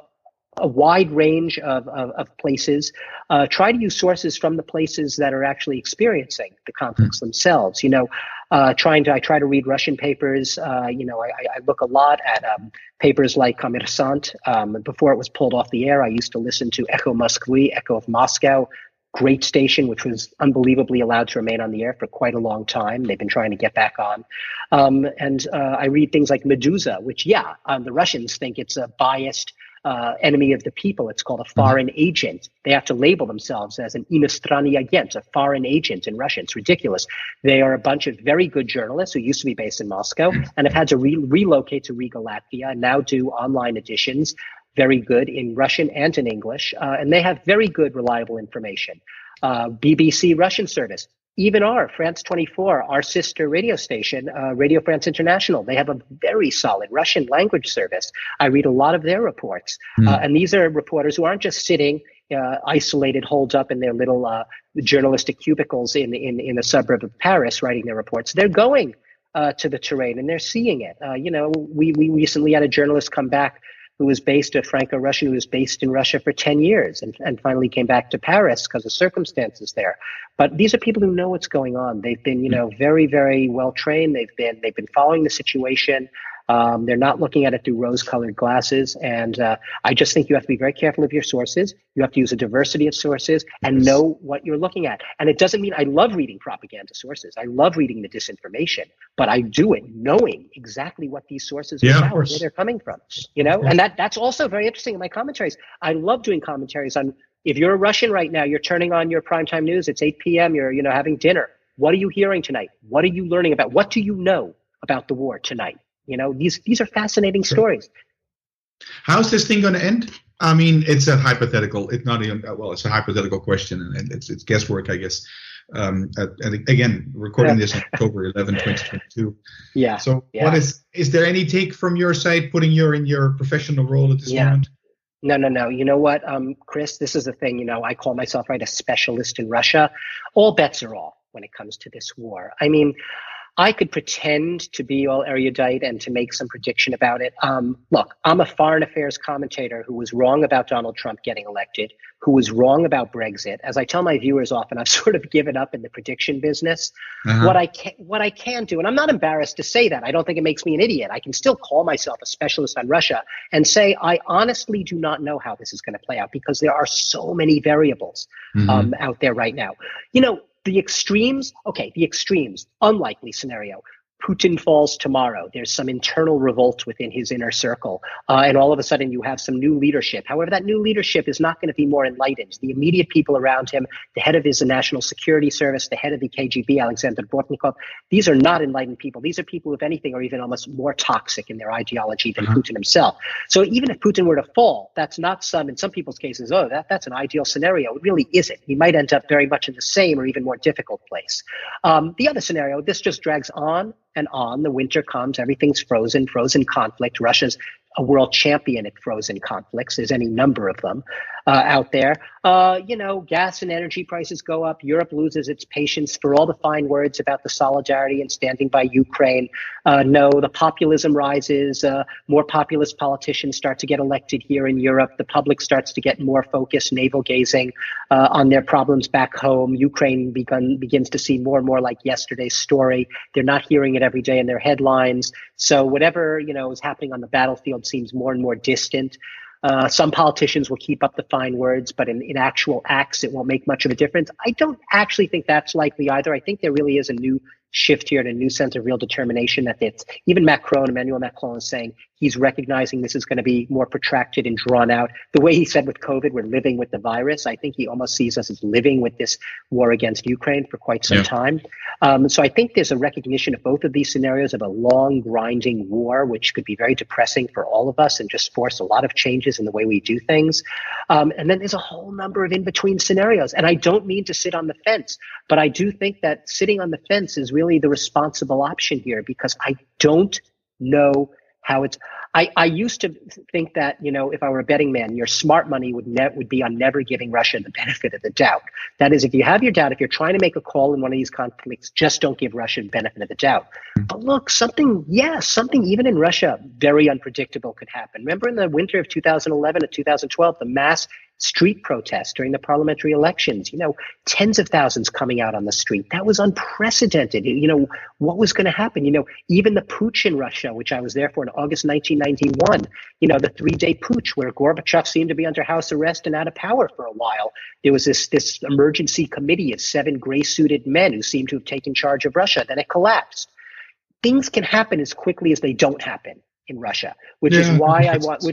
a wide range of, of, of places. Uh, try to use sources from the places that are actually experiencing the conflicts mm-hmm. themselves. You know, uh, trying to I try to read Russian papers. Uh, you know, I, I, look a lot at um, papers like Kommersant. Um, before it was pulled off the air, I used to listen to Echo Moskvy, Echo of Moscow. Great station, which was unbelievably allowed to remain on the air for quite a long time. They've been trying to get back on. Um, and uh, I read things like Meduza, which, yeah, um, the Russians think it's a biased uh, enemy of the people. It's called a mm-hmm. foreign mm-hmm. agent. They have to label themselves as an inostrani agent, a foreign agent in Russia. It's ridiculous. They are a bunch of very good journalists who used to be based in Moscow mm-hmm. and have had to re- relocate to Riga, Latvia, and now do online editions, very good in Russian and in English. Uh, and they have very good, reliable information. Uh, BBC Russian service, even our France 24, our sister radio station, uh, Radio France International, they have a very solid Russian language service. I read a lot of their reports. Mm. Uh, and these are reporters who aren't just sitting uh, isolated, holed up in their little uh, journalistic cubicles in, in, in a suburb of Paris writing their reports. They're going uh, to the terrain and they're seeing it. Uh, you know, we, we recently had a journalist come back who was based, a Franco-Russian who was based in Russia for 10 years and, and finally came back to Paris because of circumstances there. But these are people who know what's going on. They've been, you hmm. know, very, very well trained. They've been, they've been following the situation. Um, they're not looking at it through rose-colored glasses, and uh, I just think you have to be very careful of your sources. You have to use a diversity of sources and know what you're looking at. And it doesn't mean I love reading propaganda sources. I love reading the disinformation, but I do it knowing exactly what these sources yeah, are, where they're coming from. You know, and that that's also very interesting in my commentaries. I love doing commentaries on. If you're a Russian right now, you're turning on your primetime news. It's 8 p.m. You're you know having dinner. What are you hearing tonight? What are you learning about? What do you know about the war tonight? You know, these these are fascinating stories. How's this thing going to end? I mean, it's a hypothetical. It's not even well. It's a hypothetical question, and it's it's guesswork, I guess. Um, and again, recording this on October 11, 2022. Yeah. So, yeah. what is is there any take from your side, putting you in your professional role at this yeah. moment? No, no, no. You know what, um, Chris? This is the thing. You know, I call myself right a specialist in Russia. All bets are off when it comes to this war. I mean, I could pretend to be all erudite and to make some prediction about it. Um, look, I'm a foreign affairs commentator who was wrong about Donald Trump getting elected, who was wrong about Brexit. As I tell my viewers often, I've sort of given up in the prediction business. Uh-huh. What I can, what I can do, and I'm not embarrassed to say that. I don't think it makes me an idiot. I can still call myself a specialist on Russia and say I honestly do not know how this is going to play out because there are so many variables mm-hmm. um, out there right now. You know, the extremes, okay, the extremes, unlikely scenario. Putin falls tomorrow. There's some internal revolt within his inner circle. Uh, and all of a sudden, you have some new leadership. However, that new leadership is not going to be more enlightened. The immediate people around him, the head of his national security service, the head of the KGB, Alexander Bortnikov, these are not enlightened people. These are people, if anything, are even almost more toxic in their ideology than uh-huh. Putin himself. So even if Putin were to fall, that's not some, in some people's cases, oh, that, that's an ideal scenario. It really isn't. He might end up very much in the same or even more difficult place. Um, the other scenario, this just drags on and on. The winter comes, everything's frozen, frozen conflict. Russia's a world champion at frozen conflicts. There's any number of them uh, out there. Uh, you know, gas and energy prices go up. Europe loses its patience for all the fine words about the solidarity and standing by Ukraine. Uh, no, the populism rises. Uh, more populist politicians start to get elected here in Europe. The public starts to get more focused, navel gazing uh, on their problems back home. Ukraine begun, begins to see more and more like yesterday's story. They're not hearing it every day in their headlines. So whatever you know is happening on the battlefield seems more and more distant. Uh, some politicians will keep up the fine words, but in, in actual acts, it won't make much of a difference. I don't actually think that's likely either. I think there really is a new shift here and a new sense of real determination that it's even Macron, Emmanuel Macron is saying he's recognizing this is going to be more protracted and drawn out. The way he said with COVID, we're living with the virus. I think he almost sees us as living with this war against Ukraine for quite some yeah. time. Um, so I think there's a recognition of both of these scenarios of a long, grinding war, which could be very depressing for all of us and just force a lot of changes in the way we do things. Um, and then there's a whole number of in between scenarios. And I don't mean to sit on the fence, but I do think that sitting on the fence is really the responsible option here because I don't know how it's I, I used to think that you know if I were a betting man, your smart money would ne- would be on never giving Russia the benefit of the doubt. That is, if you have your doubt, if you're trying to make a call in one of these conflicts, just don't give Russia the benefit of the doubt. Mm-hmm. But look, something yes, something even in Russia very unpredictable could happen. Remember in the winter of 2011 and 2012, the mass street protests during the parliamentary elections, you know, tens of thousands coming out on the street. That was unprecedented. You know, what was going to happen? You know, even the putsch in Russia, which I was there for in August 1991, you know, the three day putsch where Gorbachev seemed to be under house arrest and out of power for a while. There was this, this emergency committee of seven gray suited men who seemed to have taken charge of Russia. Then it collapsed. Things can happen as quickly as they don't happen in Russia, which yeah, is why I want,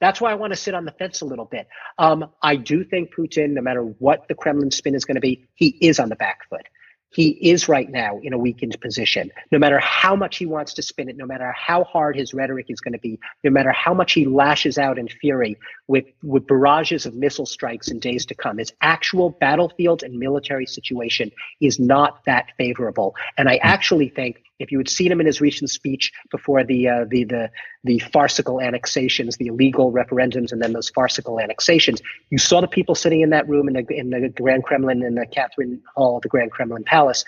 that's why I want to sit on the fence a little bit. Um, I do think Putin, no matter what the Kremlin spin is going to be, he is on the back foot. He is right now in a weakened position. No matter how much he wants to spin it, no matter how hard his rhetoric is going to be, no matter how much he lashes out in fury with, with barrages of missile strikes in days to come, his actual battlefield and military situation is not that favorable. And I actually think if you had seen him in his recent speech before the uh, the the the farcical annexations, the illegal referendums, and then those farcical annexations, you saw the people sitting in that room in the in the Grand Kremlin in the Catherine Hall, the Grand Kremlin Palace.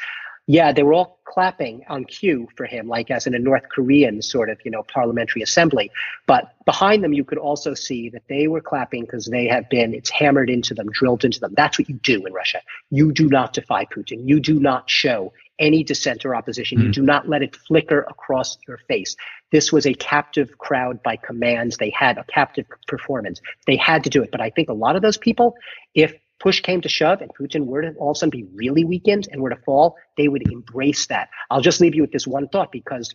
Yeah, they were all clapping on cue for him, like as in a North Korean sort of, you know, parliamentary assembly. But behind them, you could also see that they were clapping because they have been, it's hammered into them, drilled into them. That's what you do in Russia. You do not defy Putin. You do not show any dissent or opposition. Mm. You hmm. do not let it flicker across your face. This was a captive crowd by commands. They had a captive performance. They had to do it. But I think a lot of those people, if push came to shove and Putin were to all of a sudden be really weakened and were to fall, they would embrace that. I'll just leave you with this one thought because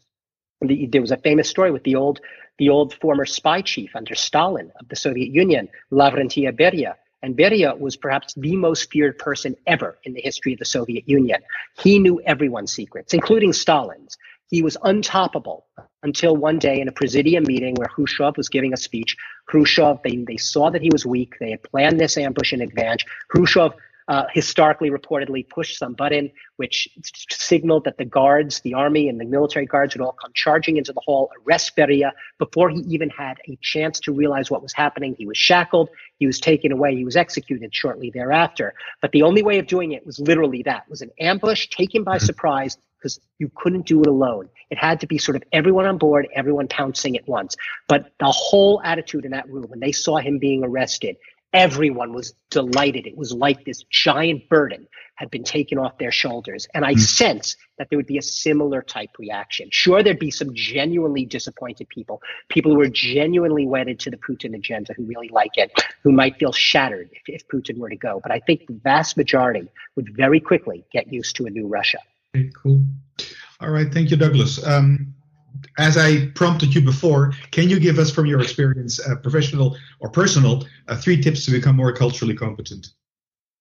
the, there was a famous story with the old the old former spy chief under Stalin of the Soviet Union, Lavrentiy Beria, and Beria was perhaps the most feared person ever in the history of the Soviet Union. He knew everyone's secrets, including Stalin's. He was untoppable until one day in a presidium meeting where Khrushchev was giving a speech. Khrushchev, they, they saw that he was weak. They had planned this ambush in advance. Khrushchev uh, historically reportedly pushed some button which signaled that the guards, the army and the military guards would all come charging into the hall, arrest Beria. Before he even had a chance to realize what was happening, he was shackled, he was taken away, he was executed shortly thereafter. But the only way of doing it was literally that, was an ambush taken by surprise because you couldn't do it alone. It had to be sort of everyone on board, everyone pouncing at once. But the whole attitude in that room, when they saw him being arrested, everyone was delighted. It was like this giant burden had been taken off their shoulders. And I mm. sense that there would be a similar type reaction. Sure, there'd be some genuinely disappointed people, people who are genuinely wedded to the Putin agenda, who really like it, who might feel shattered if, if Putin were to go. But I think the vast majority would very quickly get used to a new Russia. Okay, cool. All right. Thank you, Douglas. Um, as I prompted you before, can you give us, from your experience, uh, professional or personal, uh, three tips to become more culturally competent?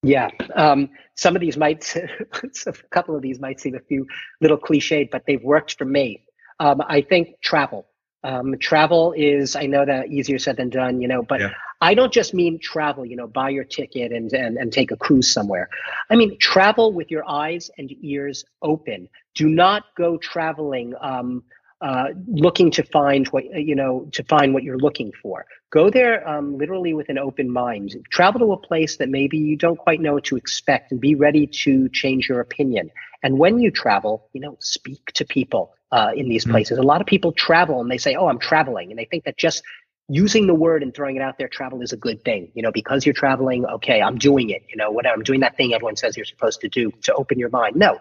Yeah, um, some of these might, a couple of these might seem a few little cliched, but they've worked for me. Um, I think travel. Um, travel is, I know that easier said than done, you know, but yeah. I don't just mean travel, you know, buy your ticket and, and, and take a cruise somewhere. I mean, travel with your eyes and ears open. Do not go traveling um, uh, looking to find what you know to find what you're looking for. Go there um, literally with an open mind. Travel to a place that maybe you don't quite know what to expect, and be ready to change your opinion. And when you travel, you know, speak to people uh, in these mm-hmm. places. A lot of people travel and they say, "Oh, I'm traveling," and they think that just using the word and throwing it out there, travel is a good thing. You know, because you're traveling, okay, I'm doing it. You know, what I'm doing that thing everyone says you're supposed to do to open your mind. No,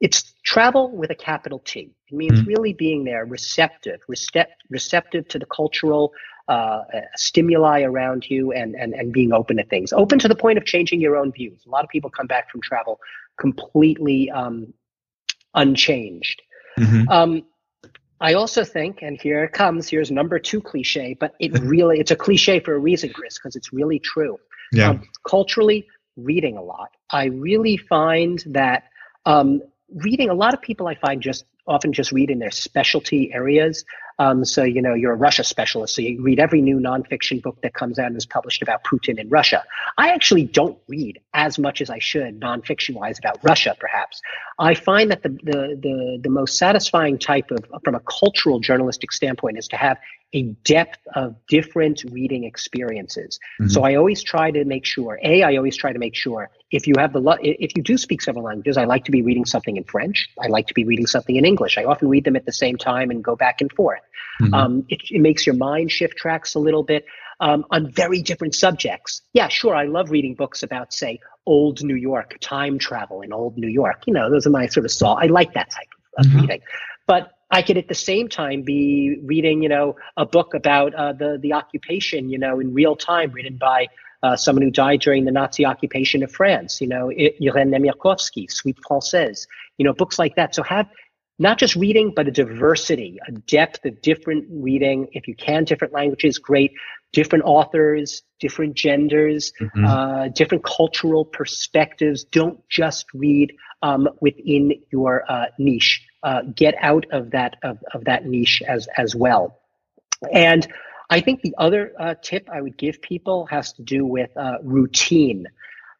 it's travel with a capital T. It means mm. really being there, receptive, receptive to the cultural uh, stimuli around you and, and, and being open to things, open to the point of changing your own views. A lot of people come back from travel completely um, unchanged. Mm-hmm. Um, I also think, and here it comes, here's number two cliche, but it really, it's a cliche for a reason, Chris, because it's really true. Yeah. Um, culturally, reading a lot. I really find that um, reading a lot of people i find just often just read in their specialty areas um, so you know you're a russia specialist so you read every new nonfiction book that comes out and is published about putin in russia i actually don't read as much as i should nonfiction wise about russia perhaps i find that the, the the the most satisfying type of from a cultural journalistic standpoint is to have a depth of different reading experiences. Mm-hmm. So I always try to make sure, A, I always try to make sure if you have the, if you do speak several languages, I like to be reading something in French. I like to be reading something in English. I often read them at the same time and go back and forth. Mm-hmm. Um, it, it, makes your mind shift tracks a little bit um, on very different subjects. Yeah, sure. I love reading books about, say, old New York, time travel in old New York. You know, those are my sort of saw. I like that type of, of mm-hmm. reading. But I could at the same time be reading, you know, a book about uh, the the occupation, you know, in real time, written by uh, someone who died during the Nazi occupation of France. You know, Irène Nemirovsky, Suite Française. You know, books like that. So have not just reading, but a diversity, a depth of different reading. If you can, different languages, great. Different authors, different genders, mm-hmm. uh, different cultural perspectives. Don't just read um, within your uh, niche uh, get out of that of, of that niche as as well. And I think the other uh, tip I would give people has to do with uh, routine,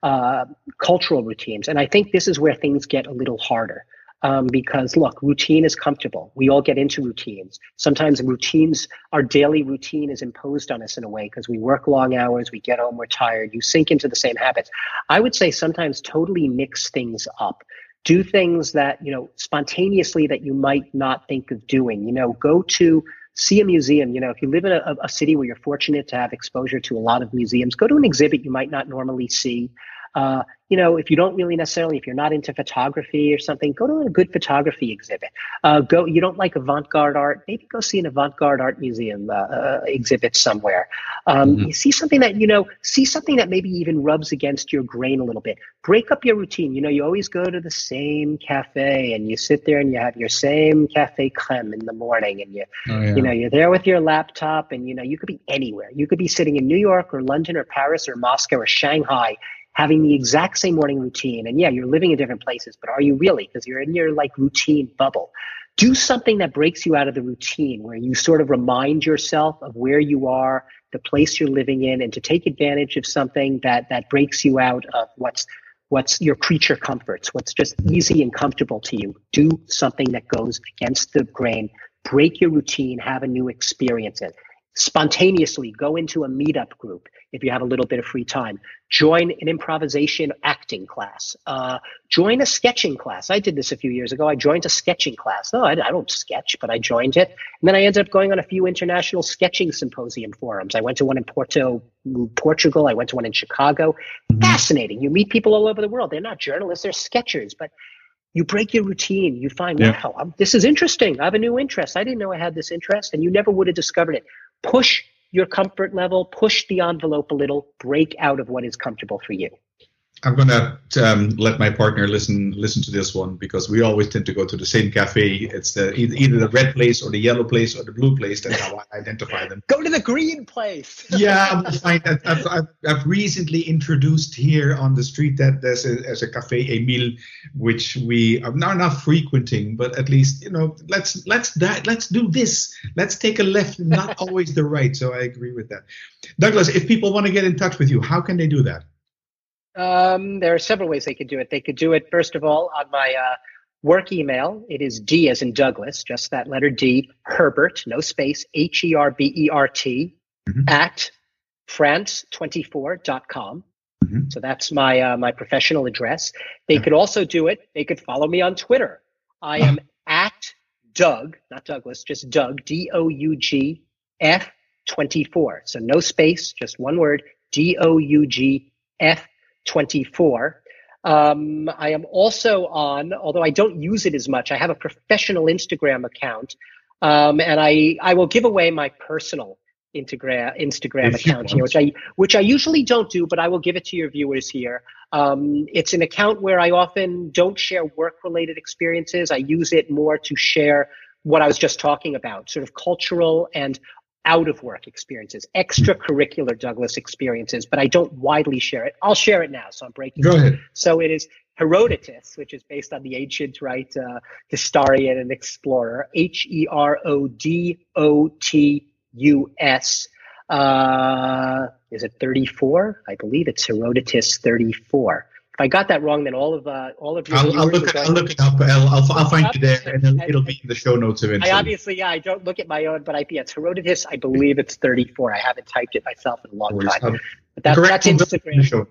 uh, cultural routines, and I think this is where things get a little harder. Um, because look, routine is comfortable. We all get into routines. Sometimes routines, our daily routine is imposed on us in a way because we work long hours, we get home, we're tired, you sink into the same habits. I would say sometimes totally mix things up do things that you know spontaneously that you might not think of doing you know go to see a museum you know if you live in a, a city where you're fortunate to have exposure to a lot of museums go to an exhibit you might not normally see. Uh, you know, if you don't really necessarily, if you're not into photography or something, go to a good photography exhibit. Uh, go, you don't like avant-garde art, maybe go see an avant-garde art museum uh, uh, exhibit somewhere. Um, mm-hmm. You see something that you know, see something that maybe even rubs against your grain a little bit. Break up your routine. You know, you always go to the same cafe and you sit there and you have your same cafe creme in the morning, and you, oh, yeah. you know, you're there with your laptop, and you know, you could be anywhere. You could be sitting in New York or London or Paris or Moscow or Shanghai having the exact same morning routine. And yeah, you're living in different places, but are you really? Because you're in your like routine bubble. Do something that breaks you out of the routine where you sort of remind yourself of where you are, the place you're living in, and to take advantage of something that that breaks you out of what's what's your creature comforts, what's just easy and comfortable to you. Do something that goes against the grain. Break your routine, have a new experience. It spontaneously go into a meetup group if you have a little bit of free time. Join an improvisation acting class. Uh, join a sketching class. I did this a few years ago. I joined a sketching class. No, I, I, don't sketch, but I joined it. And then I ended up going on a few international sketching symposium forums. I went to one in Porto, Portugal. I went to one in Chicago. Fascinating. You meet people all over the world. They're not journalists, they're sketchers, but you break your routine. You find, yeah. wow, I'm, this is interesting. I have a new interest. I didn't know I had this interest, and you never would have discovered it. Push your comfort level, push the envelope a little, break out of what is comfortable for you. I'm gonna um, let my partner listen listen to this one because we always tend to go to the same cafe. It's the either, the red place or the yellow place or the blue place. That's how I identify them. Go to the green place. yeah, I I've, I've, I've, recently introduced here on the street that there's a, there's a cafe Emile, which we are not, not frequenting, but at least you know let's let's let's do this. Let's take a left, not always the right. So I agree with that. Douglas, if people want to get in touch with you, how can they do that? Um, there are several ways they could do it. They could do it, first of all, on my uh, work email. It is D as in Douglas, just that letter D, Herbert, no space, H E R B E R T, mm-hmm. at france24.com. Mm-hmm. So that's my uh, my professional address. They could also do it. They could follow me on Twitter. I am at Doug, not Douglas, just Doug, D O U G F 24. So no space, just one word, D O U G F 24. Um, I am also on, although I don't use it as much, I have a professional Instagram account, um, and I I will give away my personal Instagram Instagram account here, which I which I usually don't do, but I will give it to your viewers here. Um, it's an account where I often don't share work related experiences. I use it more to share what I was just talking about, sort of cultural and out of work experiences, extracurricular Douglas experiences, but I don't widely share it. I'll share it now, so I'm breaking. Go ahead. So it is Herodotus, which is based on the ancient right uh, historian and explorer, H E R O D O T U S. Uh, is it 34? I believe it's Herodotus 34. I got that wrong, then all of uh, all of your I'll, I'll look. I'll look it up. I'll, I'll, I'll find you there, and then it'll be in the show notes eventually. I obviously, yeah, I don't look at my own, but I yeah, it's Herodotus. I believe it's 34. I haven't typed it myself in a long time. But that, that's Instagram.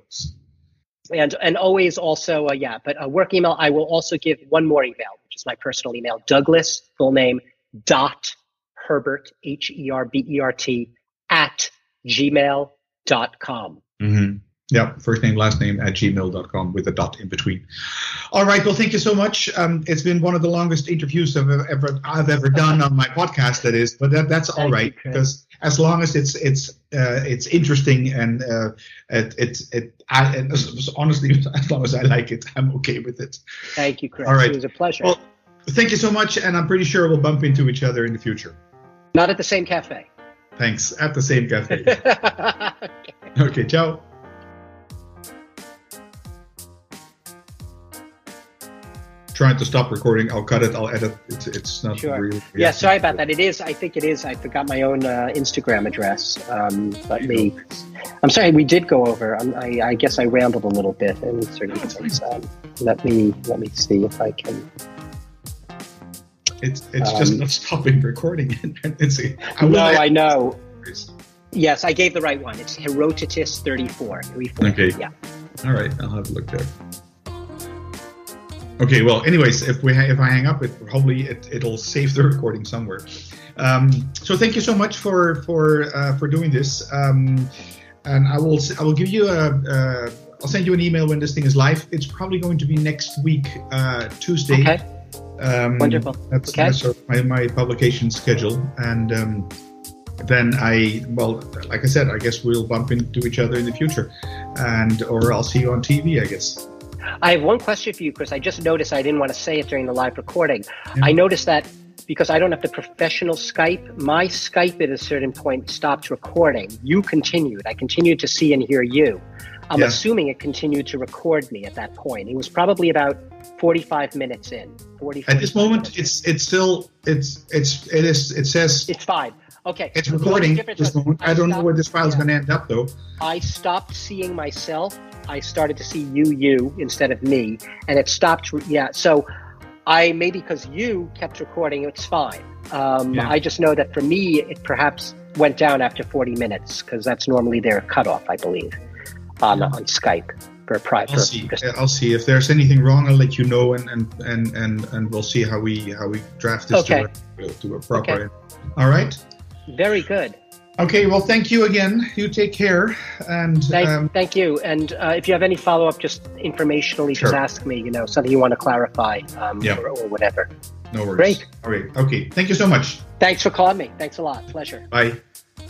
And and always also uh, yeah, but a work email. I will also give one more email, which is my personal email. Douglas full name dot Herbert H E R B E R T at gmail dot com. Mm-hmm. Yeah, first name, last name at gmail.com with a dot in between. All right. Well, thank you so much. Um, it's been one of the longest interviews I've ever I've ever done on my podcast. That is, but that, that's all right because as long as it's it's uh, it's interesting and uh, it it, it I, and honestly, as long as I like it, I'm okay with it. Thank you, Chris. All right. It was a pleasure. Well, thank you so much, and I'm pretty sure we'll bump into each other in the future. Not at the same cafe. Thanks. At the same cafe. okay. okay. Ciao. Trying to stop recording. I'll cut it. I'll edit. It's, it's not sure. Really, yeah, sorry about that. It is. I think it is. I forgot my own uh, Instagram address. Um, let me. I'm sorry. We did go over. I, I, guess I rambled a little bit in certain things. Um, let me let me see if I can. It's it's just um, not stopping recording. it's. I no, I know. Yes, I gave the right one. It's Herodotus 34. 34. Okay. Yeah. All right. I'll have a look there. Okay, well, anyways, if we ha- if I hang up, it probably it, it'll save the recording somewhere. Um, so thank you so much for for uh, for doing this. Um, and I will I will give you a, a I'll send you an email when this thing is live. It's probably going to be next week, uh, Tuesday. Okay. Um, Wonderful. That's, okay. that's my, my publication schedule, and um, then I well, like I said, I guess we'll bump into each other in the future, and or I'll see you on TV, I guess. I have one question for you, Chris. I just noticed I didn't want to say it during the live recording. Yeah. I noticed that because I don't have the professional Skype, my Skype at a certain point stopped recording. You continued. I continued to see and hear you. I'm yeah. assuming it continued to record me at that point. It was probably about 45 minutes in. 40, at this moment, it's it's still it's it's it is it says it's fine. Okay. It's recording. Moment. I, I don't know where this file is yeah. going to end up though. I stopped seeing myself I started to see you, you instead of me, and it stopped. Yeah, so I maybe because you kept recording, it's fine. Um, yeah. I just know that for me, it perhaps went down after 40 minutes because that's normally their cutoff, I believe, on, yeah. on Skype for private. I'll see. I'll see if there's anything wrong. I'll let you know, and and and and, and we'll see how we how we draft this okay. to, a, to a proper. Okay. All right. Very good. Okay, well, thank you again. You take care, and thank, um, thank you. And uh, if you have any follow up, just informationally, sure. just ask me. You know, something you want to clarify, um, yeah. or, or, whatever. No worries. Great. All right. Okay. Thank you so much. Thanks for calling me. Thanks a lot. Pleasure. Bye.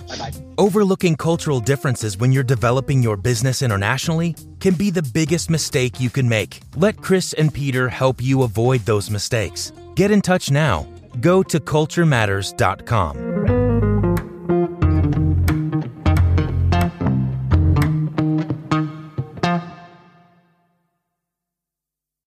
Bye bye. Overlooking cultural differences when you're developing your business internationally can be the biggest mistake you can make. Let Chris and Peter help you avoid those mistakes. Get in touch now. Go to culturematters.com.